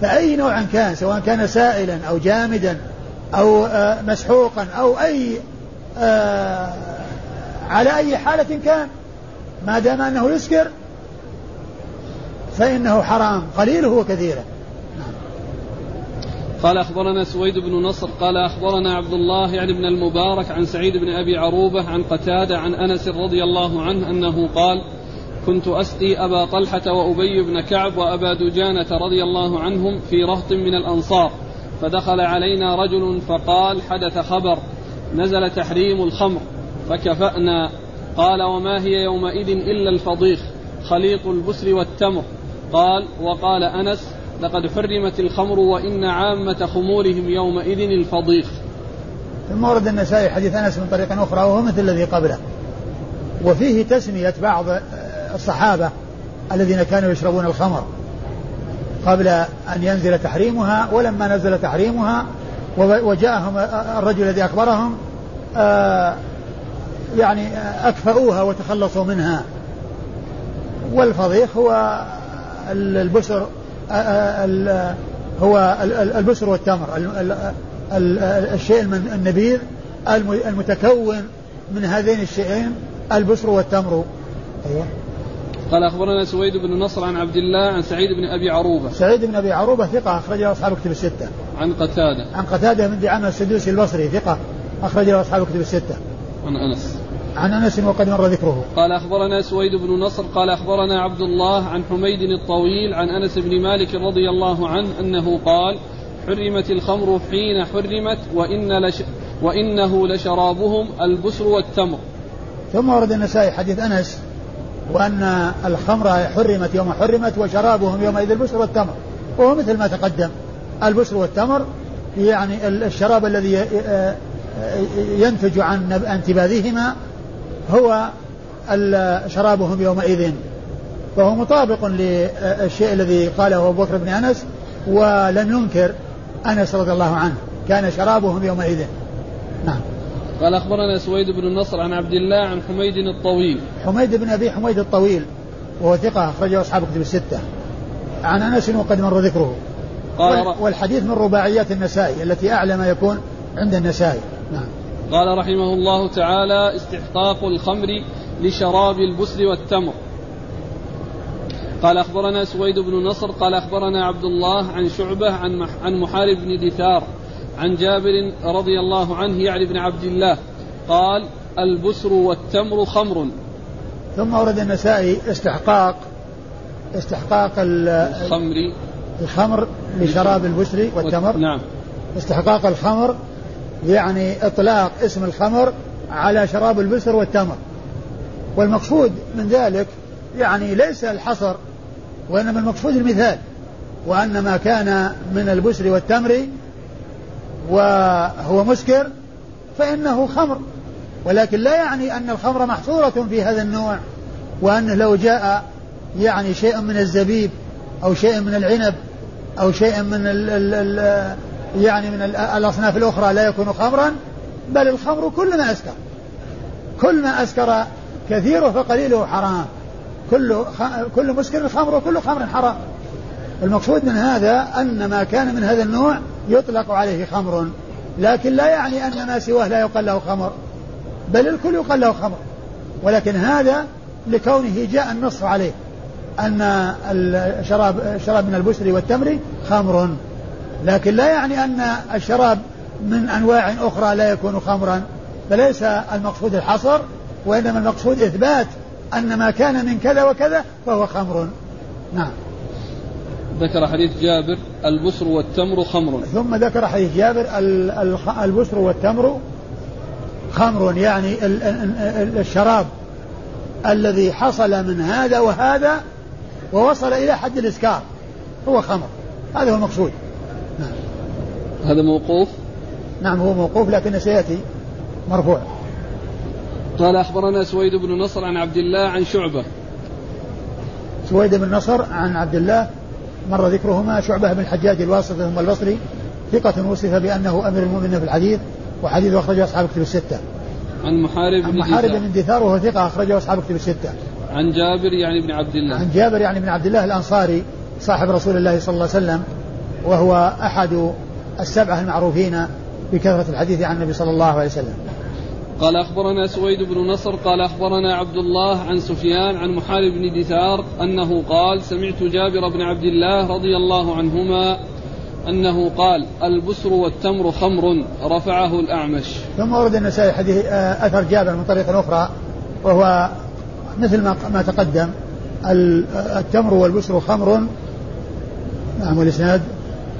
فأي نوع كان سواء كان سائلا أو جامدا أو آه، مسحوقا أو أي آه، على أي حالة كان ما دام أنه يسكر فإنه حرام. قليله وكثيره. قال أخبرنا سويد بن نصر قال أخبرنا عبد الله يعني بن المبارك عن سعيد بن أبي عروبة عن قتادة عن أنس رضي الله عنه أنه قال كنت أسقي أبا طلحة وأبي بن كعب وأبا دجانة رضي الله عنهم في رهط من الأنصار. فدخل علينا رجل فقال حدث خبر نزل تحريم الخمر فكفأنا. قال وما هي يومئذ إلا الفضيخ خليط البسر والتمر. قال وقال أنس لقد حرمت الخمر وإن عامة خمورهم يومئذ الفضيخ. ثم ورد النسائي حديث أنس من طريق أخرى وهو مثل الذي قبله. وفيه تسمية بعض الصحابة الذين كانوا يشربون الخمر. قبل أن ينزل تحريمها ولما نزل تحريمها وجاءهم الرجل الذي أخبرهم يعني أكفأوها وتخلصوا منها. والفضيخ هو البشر هو البشر والتمر الشيء النبيذ المتكون من هذين الشيئين البشر والتمر. أيوه. قال أخبرنا سويد بن نصر عن عبد الله عن سعيد بن أبي عروبة. سعيد بن أبي عروبة ثقة اخرج له أصحاب كتب الستة. عن قتادة. عن قتادة من دعامة السدوسي البصري ثقة اخرج له أصحاب كتب الستة. عن أنس. عن أنس وقد مر ذكره. قال أخبرنا سويد بن نصر قال أخبرنا عبد الله عن حميد الطويل عن أنس بن مالك رضي الله عنه أنه قال: حرمت الخمر حين حرمت وإن لش وإنه لشرابهم البسر والتمر. ثم ورد النسائي حديث أنس وأن الخمر حرمت يوم حرمت وشرابهم يومئذ البسر والتمر. وهو مثل ما تقدم. البسر والتمر يعني الشراب الذي ينتج عن انتباذهما هو شرابهم يومئذ. فهو مطابق للشيء الذي قاله أبو بكر بن أنس ولم ينكر أنس رضي الله عنه. كان شرابهم يومئذ. نعم. قال أخبرنا سويد بن النصر عن عبد الله عن حميد الطويل. حميد بن أبي حميد الطويل وهو ثقة أخرجه أصحاب كتب الستة. عن أنس وقد مر ذكره. قال والحديث من رباعيات النسائي التي أعلى ما يكون عند النسائي نعم. قال رحمه الله تعالى استحقاق الخمر لشراب البسر والتمر. قال أخبرنا سويد بن نصر قال أخبرنا عبد الله عن شعبة عن عن محارب بن دثار. عن جابر رضي الله عنه يعني بن عبد الله قال البسر والتمر خمر. ثم ورد النسائي استحقاق استحقاق الخمر. الخمر لشراب البسر والتمر. نعم. استحقاق الخمر يعني إطلاق اسم الخمر على شراب البسر والتمر. والمقصود من ذلك يعني ليس الحصر وإنما المقصود المثال وأن ما كان من البسر والتمر وهو مسكر فإنه خمر. ولكن لا يعني أن الخمر محصورة في هذا النوع وأنه لو جاء يعني شيء من الزبيب أو شيء من العنب أو شيء من ال ال ال يعني من الأصناف الأخرى لا يكون خمرا بل الخمر كل ما أسكر كل ما أسكر كثيره فقليله حرام. كل كل مسكر خمر وكل خمر حرام. المقصود من هذا أن ما كان من هذا النوع يطلق عليه خمر لكن لا يعني أن ما سواه لا يقال له خمر بل الكل يقال له خمر. ولكن هذا لكونه جاء النص عليه أن الشراب الشراب من البسر والتمر خمر. لكن لا يعني أن الشراب من أنواع أخرى لا يكون خمرا فليس المقصود الحصر وإنما المقصود إثبات أن ما كان من كذا وكذا فهو خمر. نعم. ذكر حديث جابر البسر والتمر خمر. ثم ذكر حديث جابر البسر والتمر خمر يعني الشراب الذي حصل من هذا وهذا ووصل إلى حد الإسكار هو خمر. هذا هو المقصود. نعم. هذا موقوف؟ نعم هو موقوف لكن سيأتي مرفوع. قال أخبرنا سويد بن نصر عن عبد الله عن شعبة. سويد بن نصر عن عبد الله مر ذكرهما شعبة بن الحجاج الواسطي ثم البصري ثقة وصف بأنه أمير المؤمنين في الحديث وحديث أخرجه أصحاب كتب الستة. عن محارب بن محارب بن دثار وهو ثقة أخرجه أصحاب كتب الستة. عن جابر يعني بن عبد الله. عن جابر يعني بن عبد الله الأنصاري صاحب رسول الله صلى الله عليه وسلم وهو أحد السبعة المعروفين بكثرة الحديث عن النبي صلى الله عليه وسلم. قال أخبرنا سويد بن نصر قال أخبرنا عبد الله عن سفيان عن محارب بن دثار أنه قال سمعت جابر بن عبد الله رضي الله عنهما أنه قال البسر والتمر خمر رفعه الأعمش. ثم ورد النسائي حديث آه، أثر جابر من طريق أخرى وهو مثل ما ما تقدم التمر والبسر خمر نعم والإسناد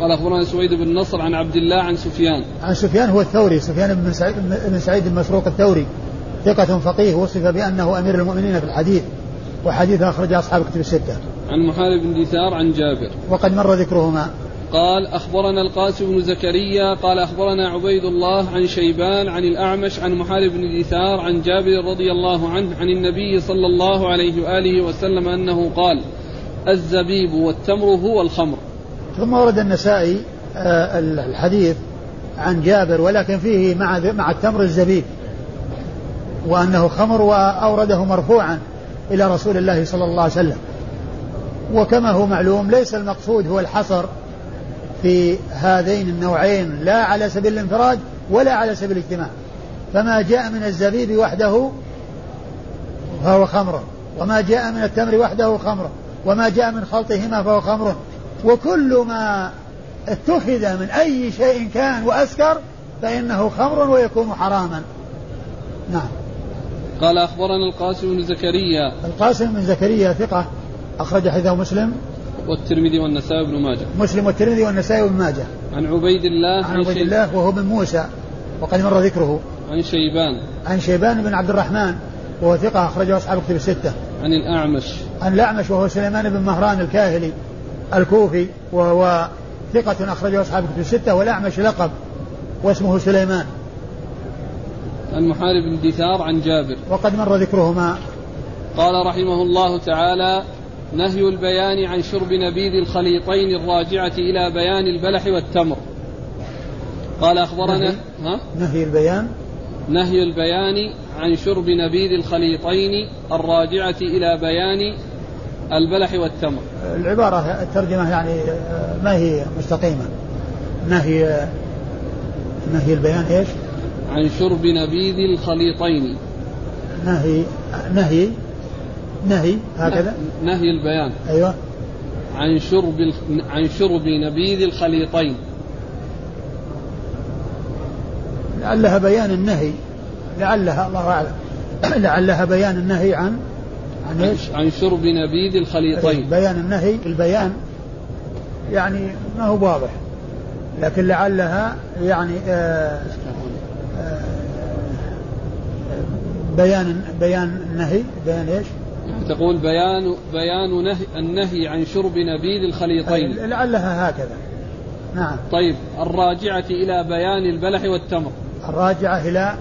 قال أخبرنا سويد بن نصر عن عبد الله عن سفيان عن سفيان هو الثوري سفيان بن سعيد بن سعيد المسروق الثوري ثقة فقيه وصف بأنه أمير المؤمنين في الحديث وحديث أخرج أصحاب كتب الستة. عن محارب بن دثار عن جابر. وقد مر ذكرهما. قال أخبرنا القاسم بن زكريا قال أخبرنا عبيد الله عن شيبان عن الأعمش عن محارب بن دثار عن جابر رضي الله عنه عن النبي صلى الله عليه وآله وسلم أنه قال الزبيب والتمر هو الخمر ثم ورد النسائي آه، الحديث عن جابر ولكن فيه مع مع التمر الزبيب وأنه خمر وأورده مرفوعا إلى رسول الله صلى الله عليه وسلم. وكما هو معلوم ليس المقصود هو الحصر في هذين النوعين لا على سبيل الانفراد ولا على سبيل الاجتماع. فما جاء من الزبيب وحده فهو خمر وما جاء من التمر وحده خمر وما جاء من خلطهما فهو خمر. وكل ما اتخذ من أي شيء كان وأسكر فإنه خمر ويكون حراما. نعم. قال أخبرنا القاسم بن زكريا. القاسم بن زكريا ثقة أخرج حديثه مسلم. والترمذي والنسائي بن ماجه. مسلم والترمذي والنسائي بن ماجه. عن عبيد الله عن عبيد الله وهو بن موسى وقد مر ذكره. عن شيبان. عن شيبان بن عبد الرحمن وهو ثقة أخرجه أصحاب كتب الستة. عن الأعمش. عن الأعمش وهو سليمان بن مهران الكاهلي. الكوفي وهو ثقة أخرجه أصحاب كتب الستة والأعمش لقب واسمه سليمان. عن محارب بن دثار عن جابر. وقد مر ذكرهما. قال رحمه الله تعالى نهي البيان عن شرب نبيذ الخليطين الراجعة إلى بيان البلح والتمر. قال أخبرنا نهي, ها؟ نهي البيان. نهي البيان عن شرب نبيذ الخليطين الراجعة إلى بيان البلح والتمر. العبارة الترجمة يعني ما هي مستقيمة؟ نهي نهي البيان؟ إيش؟ عن شرب نبيذ الخليطين. نهي نهي نهي هكذا؟ نهي البيان؟ أيوه. عن شرب عن شرب نبيذ الخليطين. لعلها بيان النهي. لعلها الله أعلم. لعلها بيان النهي عن عن إيش؟ عن شرب نبيذ الخليطين. بيان النهي البيان يعني ما هو واضح. لكن لعلها يعني آه آه بيان بيان النهي بيان إيش؟ تقول بيان بيان نهي النهي عن شرب نبيذ الخليطين. لعلها هكذا. نعم. طيب الراجعة إلى بيان البلح والتمر. الراجعة إلى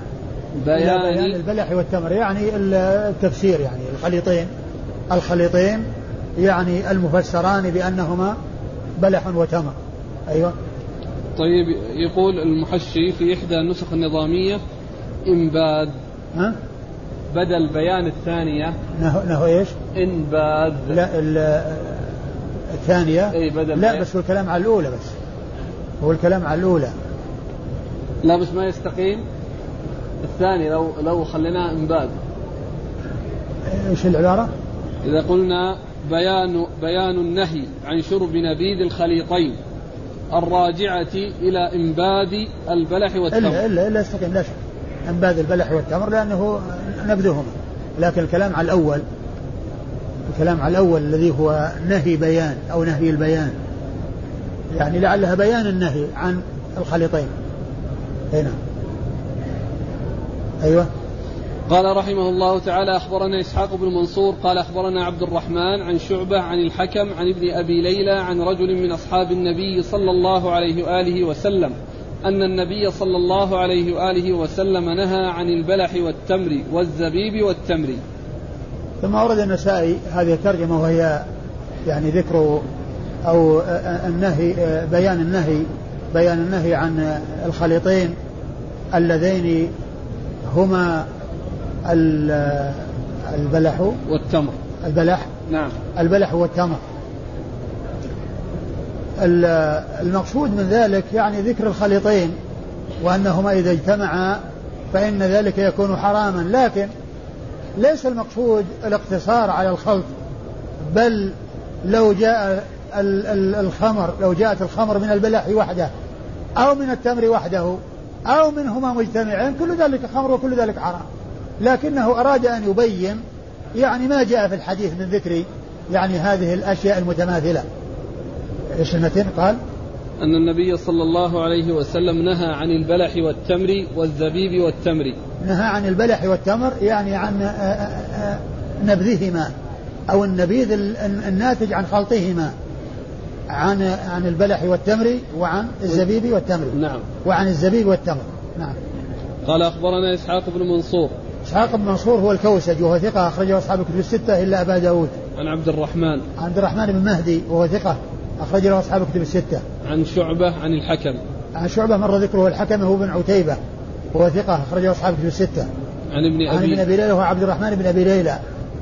بيان, بيان البلح والتمر يعني التفسير يعني الخليطين الخليطين يعني المفسران بأنهما بلح وتمر. أيوة. طيب يقول المحشي في إحدى النسخ النظامية إنباد ها؟ بدل بيان الثانية. نهو, نهو إيش؟ انباد لا الثانية. إي بدل لا بس هو الكلام على الأولى بس. هو الكلام على الأولى. لا بس ما يستقيم. الثاني لو لو خليناه انباد إيش العبارة؟ إذا قلنا بيان بيان النهي عن شرب نبيذ الخليطين الراجعة إلى إنباد البلح والتمر. إلا إلا إلا استقيم لا شك. انباد البلح والتمر لأنه نبذهما. لكن الكلام على الأول الكلام على الأول الذي هو نهي بيان أو نهي البيان. يعني لعلها بيان النهي عن الخليطين. هنا أيوه. قال رحمه الله تعالى أخبرنا إسحاق بن منصور قال أخبرنا عبد الرحمن عن شعبة عن الحكم عن ابن أبي ليلى عن رجل من أصحاب النبي صلى الله عليه وآله وسلم أن النبي صلى الله عليه وآله وسلم نهى عن البلح والتمر والزبيب والتمر. ثم ورد النسائي هذه الترجمة وهي يعني ذكر أو النهي بيان النهي بيان النهي عن الخليطين اللذين هما البلح والتمر. البلح. نعم. البلح والتمر. المقصود من ذلك يعني ذكر الخليطين وأنهما إذا اجتمعا فإن ذلك يكون حراما. لكن ليس المقصود الاقتصار على الخلط بل لو جاء الخمر لو جاءت الخمر من البلح وحده أو من التمر وحده أو منهما مجتمعين كل ذلك خمر وكل ذلك حرام. لكنه أراد أن يبين يعني ما جاء في الحديث من ذكر يعني هذه الأشياء المتماثلة. المتن؟ قال؟ أن النبي صلى الله عليه وسلم نهى عن البلح والتمر والزبيب والتمر. نهى عن البلح والتمر يعني عن آه، آه، آه، نبذهما أو النبيذ الناتج عن خلطهما. عن عن البلح والتمر وعن الزبيب والتمر نعم وعن الزبيب والتمر نعم قال أخبرنا إسحاق بن منصور إسحاق بن منصور هو الكوسج وهو ثقة أخرجه أصحاب الكتب الستة إلا أبا داود عن عبد الرحمن عبد الرحمن بن مهدي وهو ثقة أخرج له أصحاب الكتب الستة. عن شعبة عن الحكم. عن شعبة مر ذكره الحكم هو بن عتيبة وهو ثقة أخرجه أصحاب الكتب الستة. عن ابن أبي عن ابن أبي ليلى وهو عبد الرحمن بن أبي ليلى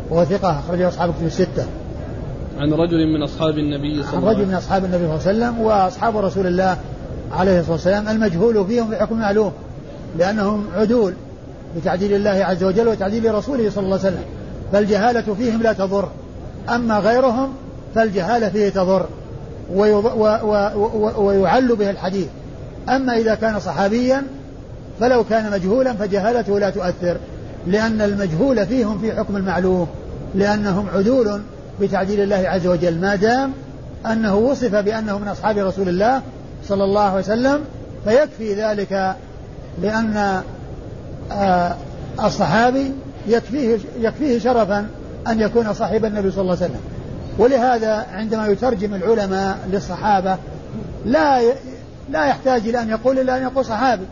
وهو ثقة أخرجه أصحاب الكتب الستة. عن رجل من أصحاب النبي صلى الله عليه وسلم. عن رجل من أصحاب النبي صلى الله عليه وسلم وأصحاب رسول الله عليه الصلاة والسلام المجهول فيهم بحكم معلوم لأنهم عدول بتعديل الله عز وجل وتعديل رسوله صلى الله عليه وسلم فالجهالة فيهم لا تضر أما غيرهم فالجهالة فيه تضر ويعل به الحديث أما إذا كان صحابيا فلو كان مجهولا فجهالته لا تؤثر لأن المجهول فيهم في حكم المعلوم لأنهم عدول بتعديل الله عز وجل ما دام أنه وصف بأنه من أصحاب رسول الله صلى الله عليه وسلم فيكفي ذلك لأن آه، الصحابي يكفيه يكفيه شرفا أن يكون صاحب النبي صلى الله عليه وسلم. ولهذا عندما يترجم العلماء للصحابة لا لا يحتاج إلى أن يقول إلا أن يقول صحابي.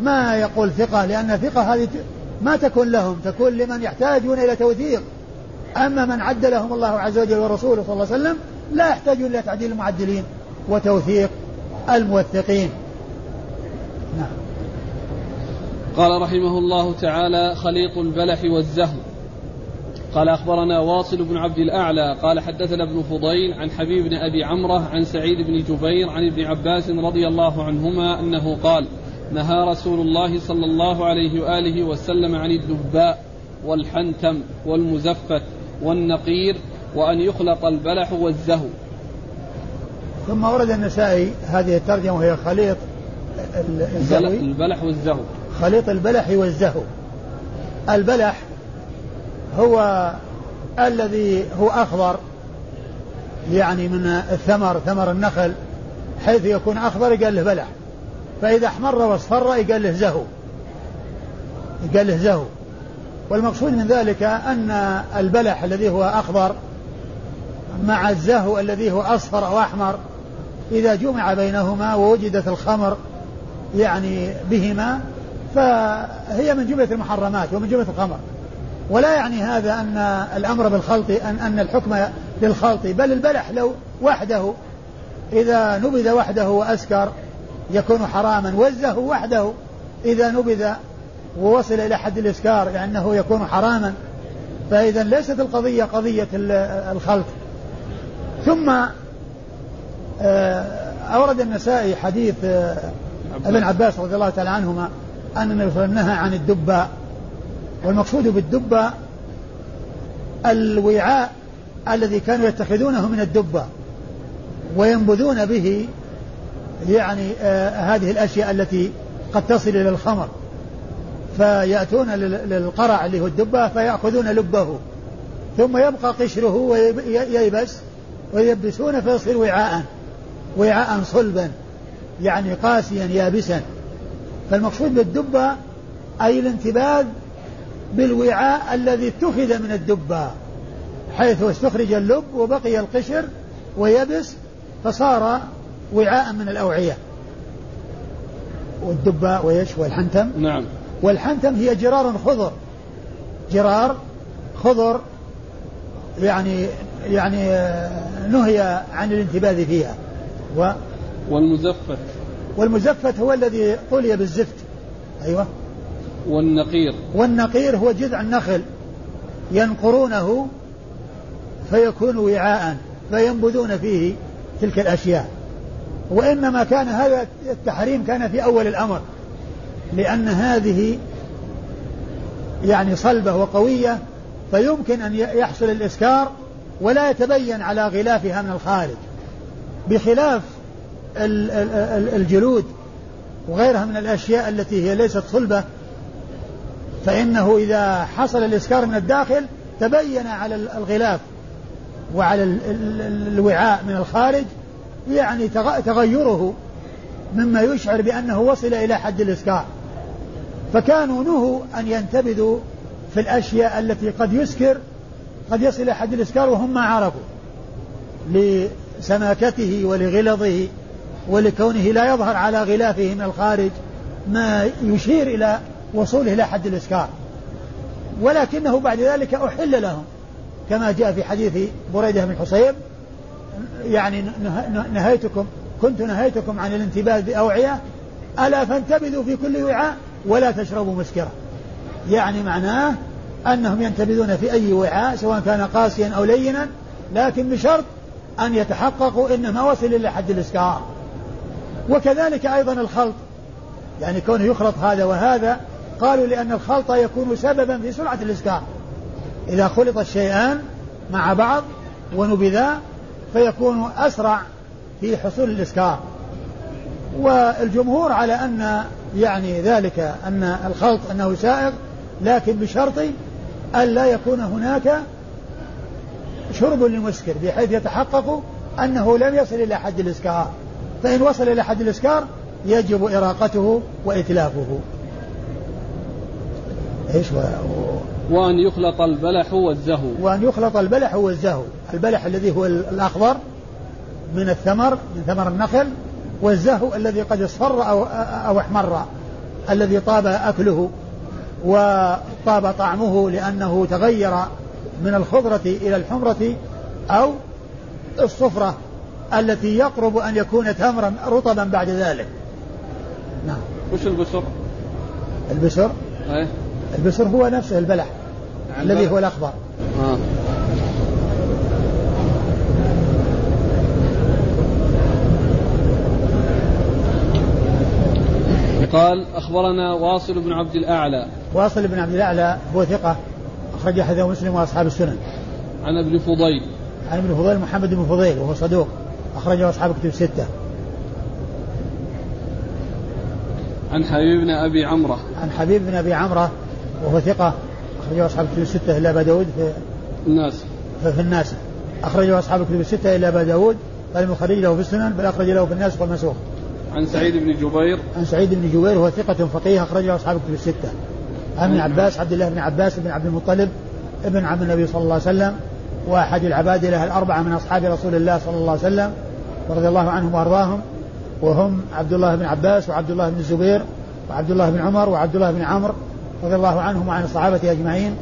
ما يقول ثقة لأن الثقة هذه ما تكون لهم تكون لمن يحتاجون إلى توثيق. أما من عدلهم الله عز وجل ورسوله صلى الله عليه وسلم لا يحتاجون إلى تعديل المعدلين وتوثيق الموثقين. نعم. قال رحمه الله تعالى خليط البلح والزهو. قال أخبرنا واصل بن عبد الأعلى قال حدثنا ابن فضيل عن حبيب بن أبي عمرة عن سعيد بن جبير عن ابن عباس رضي الله عنهما أنه قال نهى رسول الله صلى الله عليه وآله وسلم عن الدباء والحنتم والمزفت والنقير وأن يخلط البلح والزهو. ثم ورد النسائي هذه الترجمة وهي خليط الزهوي. البلح والزهو. خليط البلح والزهو. البلح هو الذي هو أخضر يعني من الثمر ثمر النخل حيث يكون أخضر قال له بلح. فإذا احمر واصفر قال له زهو. قال له زهو. والمقصود من ذلك أن البلح الذي هو أخضر مع الزهو الذي هو أصفر أو أحمر إذا جمع بينهما ووجدت الخمر يعني بهما فهي من جملة المحرمات ومن جملة الخمر. ولا يعني هذا أن الأمر بالخلط أن أن الحكم للخلط بل البلح لو وحده إذا نبذ وحده وأسكر يكون حراما والزهو وحده إذا نبذ ووصل إلى حد الإسكار لأنه يكون حراما. فإذا ليست القضية قضية الخلط ثم آه، أورد النسائي حديث آه، ابن عباس رضي الله تعالى عنهما أن النبي صلى الله عليه وسلم نهى عن الدباء والمقصود بالدبة الوعاء الذي كانوا يتخذونه من الدبة وينبذون به يعني آه هذه الأشياء التي قد تصل إلى الخمر. فيأتون للقرع اللي هو الدبة فيأخذون لبه ثم يبقى قشره وييبس ويلبسونه فيصير وعاء وعاء صلبا يعني قاسيا يابسا. فالمقصود بالدبة أي الانتباذ بالوعاء الذي اتخذ من الدبة حيث استخرج اللب وبقي القشر ويبس فصار وعاء من الأوعية. والدبة ويش والحنتم؟ نعم. والحنتم هي جرار خضر. جرار خضر يعني يعني نهي عن الانتباذ فيها. و والمزفت. والمزفت هو الذي طلي بالزفت. أيوة. والنقير. والنقير هو جذع النخل. ينقرونه فيكون وعاء فينبذون فيه تلك الأشياء. وإنما كان هذا التحريم كان في أول الأمر. لأن هذه يعني صلبة وقوية فيمكن أن يحصل الإسكار ولا يتبين على غلافها من الخارج. بخلاف الجلود وغيرها من الأشياء التي هي ليست صلبة فإنه إذا حصل الإسكار من الداخل تبين على الغلاف وعلى الوعاء من الخارج يعني تغيره. مما يشعر بأنه وصل إلى حد الإسكار. فكانوا نهوا أن ينتبذوا في الأشياء التي قد يسكر قد يصل إلى حد الإسكار وهم ما عرفوا. لسماكته ولغلظه ولكونه لا يظهر على غلافه من الخارج ما يشير إلى وصوله إلى حد الإسكار. ولكنه بعد ذلك أحل لهم كما جاء في حديث بريدة بن حصيب يعني نهيتكم كنت نهيتكم عن الانتباه بأوعية ألا فانتبذوا في كل وعاء ولا تشربوا مسكرا يعني معناه أنهم ينتبذون في أي وعاء سواء كان قاسيا أو لينا لكن بشرط أن يتحققوا إنه ما وصل إلى حد الإسكار. وكذلك أيضا الخلط. يعني كونه يخلط هذا وهذا قالوا لأن الخلط يكون سببا في سرعة الإسكار. إذا خلط الشيئان مع بعض ونبذا فيكون أسرع في حصول الإسكار. والجمهور على أن يعني ذلك أن الخلط أنه سائغ لكن بشرط ألا يكون هناك شرب للمسكر بحيث يتحقق أنه لم يصل إلى حد الإسكار. فإن وصل إلى حد الإسكار يجب إراقته وإتلافه. إيش و... وأن يخلط البلح والزهو. وأن يخلط البلح والزهو. البلح الذي هو الأخضر من الثمر من ثمر النخل والزهو الذي قد اصفر أو, أو احمر الذي طاب أكله وطاب طعمه لأنه تغير من الخضرة إلى الحمرة أو الصفرة التي يقرب أن يكون تمرا رطبا بعد ذلك نعم وش البسر؟ البسر؟ إيه البسر هو نفسه البلح الذي هو الأخضر آه. قال أخبرنا واصل بن عبد الأعلى. واصل بن عبد الأعلى هو ثقة أخرج حديث مسلم وأصحاب السنن. عن ابن فضيل. عن ابن فضيل محمد بن فضيل وهو صدوق أخرجه أصحاب كتب الستة. عن حبيب بن أبي عمرة. عن حبيب بن أبي عمرة وهو ثقة أخرجه أصحاب كتب الستة إلا أبا داود في الناس. في الناس. أخرجه أصحاب كتب الستة إلا أبا داود قال المخرج له في السنن بل أخرج له في الناس والمسوخ. عن سعيد بن جبير. عن سعيد بن جبير وهو ثقة فقيه أخرجه أصحاب كتب الستة. عن ابن عباس عبد الله بن عباس بن عبد المطلب ابن عم النبي صلى الله عليه وسلم وأحد العبادلة الأربعة من أصحاب رسول الله صلى الله عليه وسلم ورضي الله عنهم وأرضاهم. وهم عبد الله بن عباس وعبد الله بن الزبير وعبد الله بن عمر وعبد الله بن عمرو رضي الله عنهم وعن الصحابة أجمعين.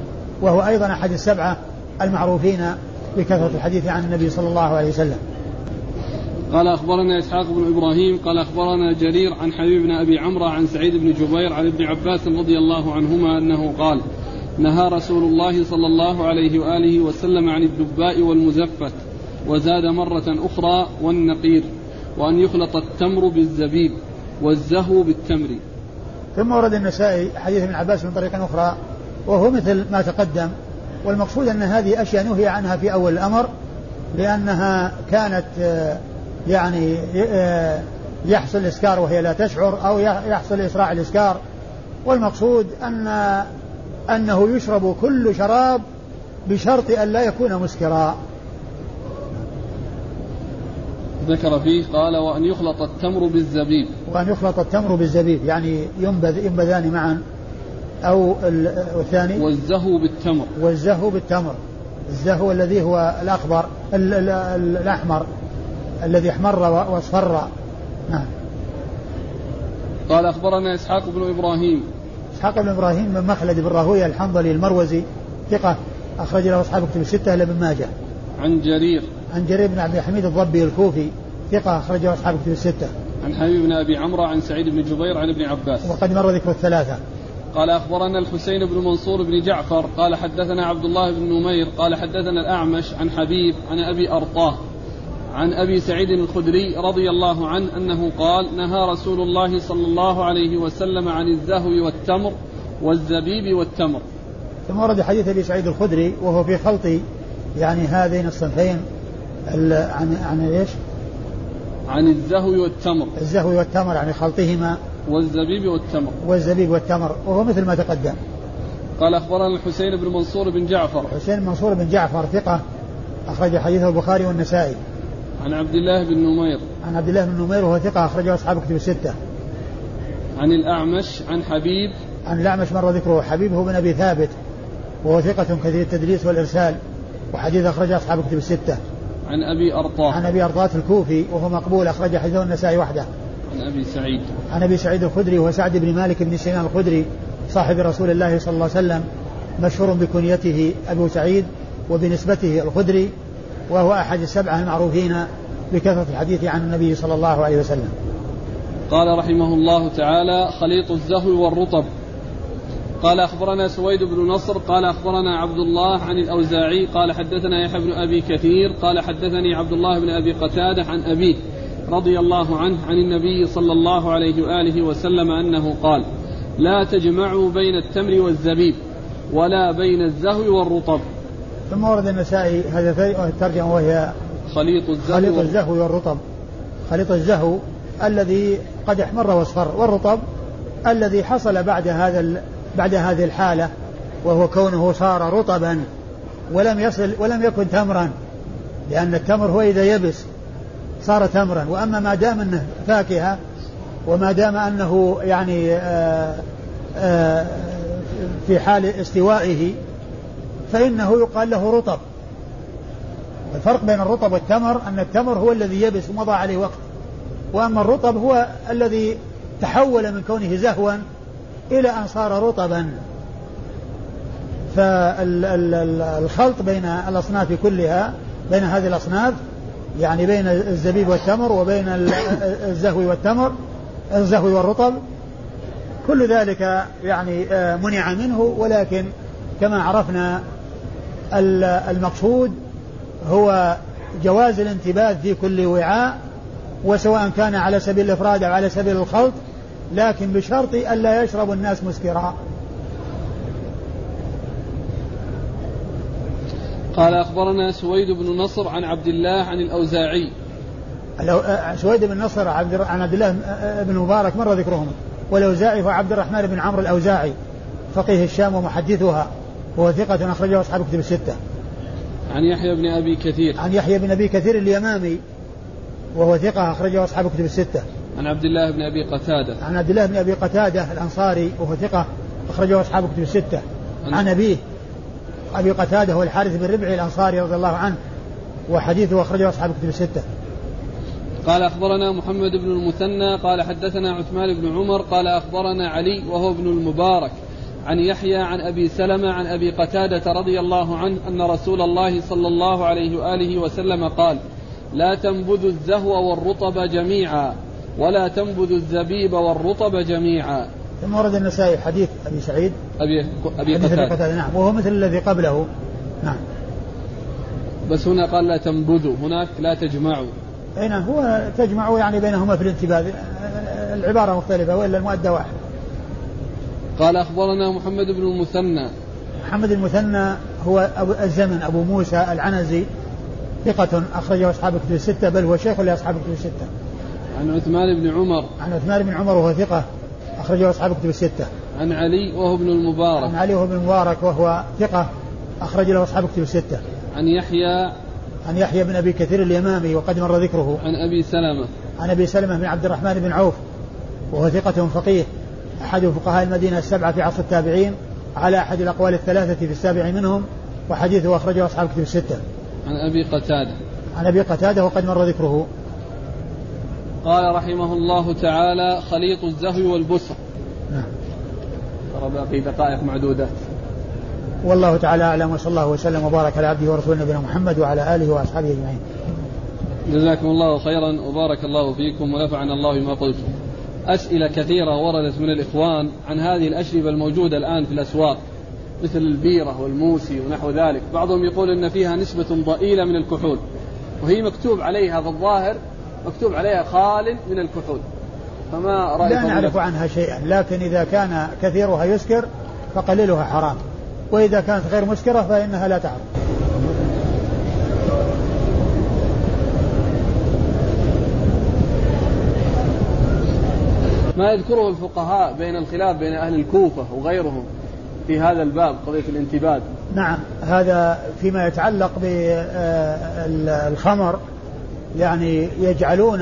وهو أيضا أحد السبعة المعروفين بكثرة الحديث عن النبي صلى الله عليه وسلم. قال أخبرنا إسحاق بن إبراهيم قال أخبرنا جرير عن حبيب بن أبي عمرو عن سعيد بن جبير عن ابن عباس رضي الله عنهما أنه قال نهى رسول الله صلى الله عليه وآله وسلم عن الدباء والمزفت وزاد مرة أخرى والنقير وأن يخلط التمر بالزبيب والزهو بالتمر. ثم ورد النسائي حديث ابن عباس من طريق أخرى وهو مثل ما تقدم والمقصود أن هذه أشياء نهي عنها في أول الأمر لأنها كانت يعني يحصل إسكار وهي لا تشعر أو يحصل إسراع الإسكار. والمقصود أن أنه يشرب كل شراب بشرط أن لا يكون مسكرا. ذكر فيه قال وأن يخلط التمر بالزبيب. وأن يخلط التمر بالزبيب يعني ينبذ ينبذان معا أو الثاني والزهو بالتمر. والزهو بالتمر. الزهو الذي هو الأخضر الأحمر. الذي احمر واصفر. نعم. قال أخبرنا إسحاق بن إبراهيم. إسحاق بن إبراهيم من مخلد بن راهوية الحنظلي المروزي ثقة أخرج له أصحاب كتب الستة إلا ابن ماجه. عن جرير. عن جرير بن عبد الحميد الضبي الكوفي ثقة أخرج له أصحاب كتب الستة. عن حبيب بن أبي عمرو عن سعيد بن جبير عن ابن عباس. وقد مر ذكر الثلاثة. قال أخبرنا الحسين بن منصور بن جعفر قال حدثنا عبد الله بن نمير قال حدثنا الأعمش عن حبيب عن أبي أرطاه. عن أبي سعيد الخدري رضي الله عنه أنه قال نهى رسول الله صلى الله عليه وسلم عن الزهو والتمر والزبيب والتمر. ثم ورد حديث أبي سعيد الخدري وهو في خلط يعني هذين الصنفين عن عن إيش؟ عن الزهو والتمر. الزهو والتمر يعني خلطهما والزبيب والتمر. والزبيب والتمر وهو مثل ما تقدم. قال أخبرنا الحسين بن منصور بن جعفر. حسين بن منصور بن جعفر ثقة أخرج حديثه البخاري والنسائي. عن عبد الله بن نمير عن عبد الله بن نمير وهو ثقة أخرجه أصحاب كتب الستة. عن الأعمش عن حبيب عن الأعمش مر ذكره حبيب هو بن أبي ثابت وهو ثقة كثير التدريس والإرسال وحديث أخرجه أصحاب كتب الستة. عن أبي أرطاة عن أبي أرطاة الكوفي وهو مقبول أخرج حديثه النسائي وحده. عن أبي سعيد عن أبي سعيد الخدري وهو سعد بن مالك بن سنان الخدري صاحب رسول الله صلى الله عليه وسلم مشهور بكنيته أبو سعيد وبنسبته الخدري وهو أحد السبعة المعروفين بكثرة الحديث عن النبي صلى الله عليه وسلم. قال رحمه الله تعالى خليط الزهو والرطب. قال أخبرنا سويد بن نصر قال أخبرنا عبد الله عن الأوزاعي قال حدثنا يحيى بن أبي كثير قال حدثني عبد الله بن أبي قتادة عن أبيه رضي الله عنه عن النبي صلى الله عليه وآله وسلم أنه قال لا تجمعوا بين التمر والزبيب ولا بين الزهو والرطب. ثم ورد النسائي هذا الترجمة وهي خليط الزهو. خليط الزهو والرطب. خليط الزهو الذي قد احمر واصفر والرطب الذي حصل بعد هذا بعد هذه الحالة وهو كونه صار رطبا ولم يصل ولم يكن تمرا لأن التمر هو إذا يبس صار تمرا. وأما ما دام أنه فاكهة وما دام أنه يعني آآ آآ في حال استوائه فإنه يقال له رطب. الفرق بين الرطب والتمر أن التمر هو الذي يبس ومضى عليه وقت. وأما الرطب هو الذي تحول من كونه زهوا إلى أن صار رطبا. فالخلط بين الأصناف كلها بين هذه الأصناف يعني بين الزبيب والتمر وبين الزهو والتمر الزهو والرطب كل ذلك يعني آه، منع منه. ولكن كما عرفنا المقصود هو جواز الانتباه في كل وعاء وسواء كان على سبيل الإفراد أو على سبيل الخلط لكن بشرط الا يشرب الناس مسكرا. قال أخبرنا سويد بن نصر عن عبد الله عن الأوزاعي. آه، سويد بن نصر عن عبد الله بن مبارك مر ذكرهم والأوزاعي هو عبد الرحمن بن عمرو الأوزاعي فقيه الشام ومحدثها وهو ثقة أخرجه أصحاب كتب الستة. عن يحيى بن أبي كثير. عن يحيى بن أبي كثير اليمامي وهو ثقة أخرجه أصحاب كتب الستة. عن عبد الله بن أبي قتادة. عن عبد الله بن أبي قتادة الأنصاري وهو ثقة أخرجه أصحاب كتب الستة. عن, عن أبيه أبي قتادة هو الحارث بن ربعي الأنصاري رضي الله عنه وحديثه أخرجه أصحاب كتب الستة. قال أخبرنا محمد بن المثنى قال حدثنا عثمان بن عمر قال أخبرنا علي وهو ابن المبارك عن يحيى عن أبي سلمة عن أبي قتادة رضي الله عنه أن رسول الله صلى الله عليه وآله وسلم قال: لا تنبذوا الزهو والرطب جميعا ولا تنبذوا الزبيب والرطب جميعا. ثم ورد النسائي حديث أبي سعيد أبي أبي قتادة. قتادة نعم وهو مثل الذي قبله نعم. بس هنا قال لا تنبذوا هناك لا تجمعوا. أي نعم هو تجمعوا يعني بينهما في الانتباه العبارة مختلفة وإلا المؤدى واحد. قال أخبرنا محمد بن المثنى محمد المثنى هو أبو الزمن أبو موسى العنزي ثقة أخرجه أصحاب كتب الستة بل هو شيخ لأصحاب كتب الستة. عن عثمان بن عمر. عن عثمان بن عمر وهو ثقة أخرجه أصحاب كتب الستة. عن علي وهو ابن المبارك. عن علي وهو ابن المبارك وهو ثقة أخرج له أصحاب كتب الستة. عن يحيى عن يحيى بن أبي كثير اليمامي وقد مر ذكره. عن أبي سلمة. عن أبي سلمة بن عبد الرحمن بن عوف وهو ثقة فقيه أحد فقهاء المدينة السبعة في عصر التابعين على أحد الأقوال الثلاثة في السابع منهم وحديثه أخرجه أصحاب كتب الستة. عن أبي قتادة. عن أبي قتادة وقد مر ذكره. قال رحمه الله تعالى خليط الزهو والبسر. نعم. ترى باقي دقائق معدودات. والله تعالى أعلم وصلى الله وسلم وبارك على عبده ورسوله نبينا محمد وعلى آله وأصحابه أجمعين. جزاكم الله خيرا وبارك الله فيكم ونفعنا الله بما قلتم. أسئلة كثيرة وردت من الإخوان عن هذه الأشربة الموجودة الآن في الأسواق مثل البيرة والموسي ونحو ذلك. بعضهم يقول أن فيها نسبة ضئيلة من الكحول وهي مكتوب عليها في الظاهر مكتوب عليها خال من الكحول. فما رأيكم لا نعرف عنها شيئا لكن إذا كان كثيرها يسكر فقليلها حرام. وإذا كانت غير مسكرة فإنها لا تعرف. ما يذكره الفقهاء بين الخلاف بين أهل الكوفة وغيرهم في هذا الباب قضية الانتباد. نعم هذا فيما يتعلق بالخمر يعني يجعلون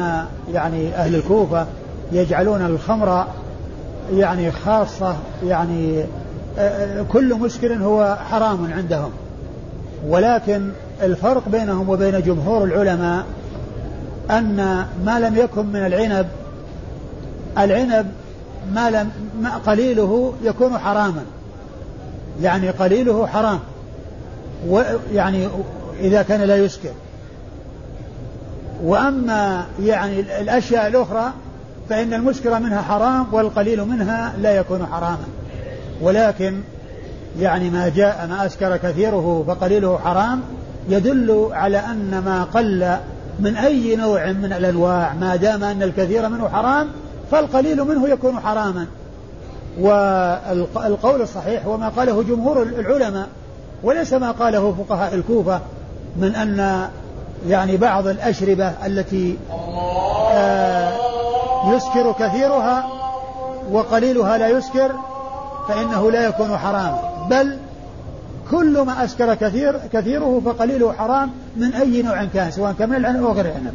يعني أهل الكوفة يجعلون الخمر يعني خاصة يعني كل مسكر هو حرام عندهم. ولكن الفرق بينهم وبين جمهور العلماء أن ما لم يكن من العنب العنب ما لم ما قليله يكون حراما. يعني قليله حرام. ويعني إذا كان لا يسكر. وأما يعني الأشياء الأخرى فإن المسكر منها حرام والقليل منها لا يكون حراما. ولكن يعني ما جاء ما أسكر كثيره فقليله حرام يدل على أن ما قل من أي نوع من الأنواع ما دام أن الكثير منه حرام فالقليل منه يكون حراما. والقول الصحيح هو ما قاله جمهور العلماء وليس ما قاله فقهاء الكوفة من أن يعني بعض الأشربة التي آه يسكر كثيرها وقليلها لا يسكر فإنه لا يكون حراما. بل كل ما أسكر كثير كثيره فقليله حرام من أي نوع كان سواء كان من العنب أو غير العنب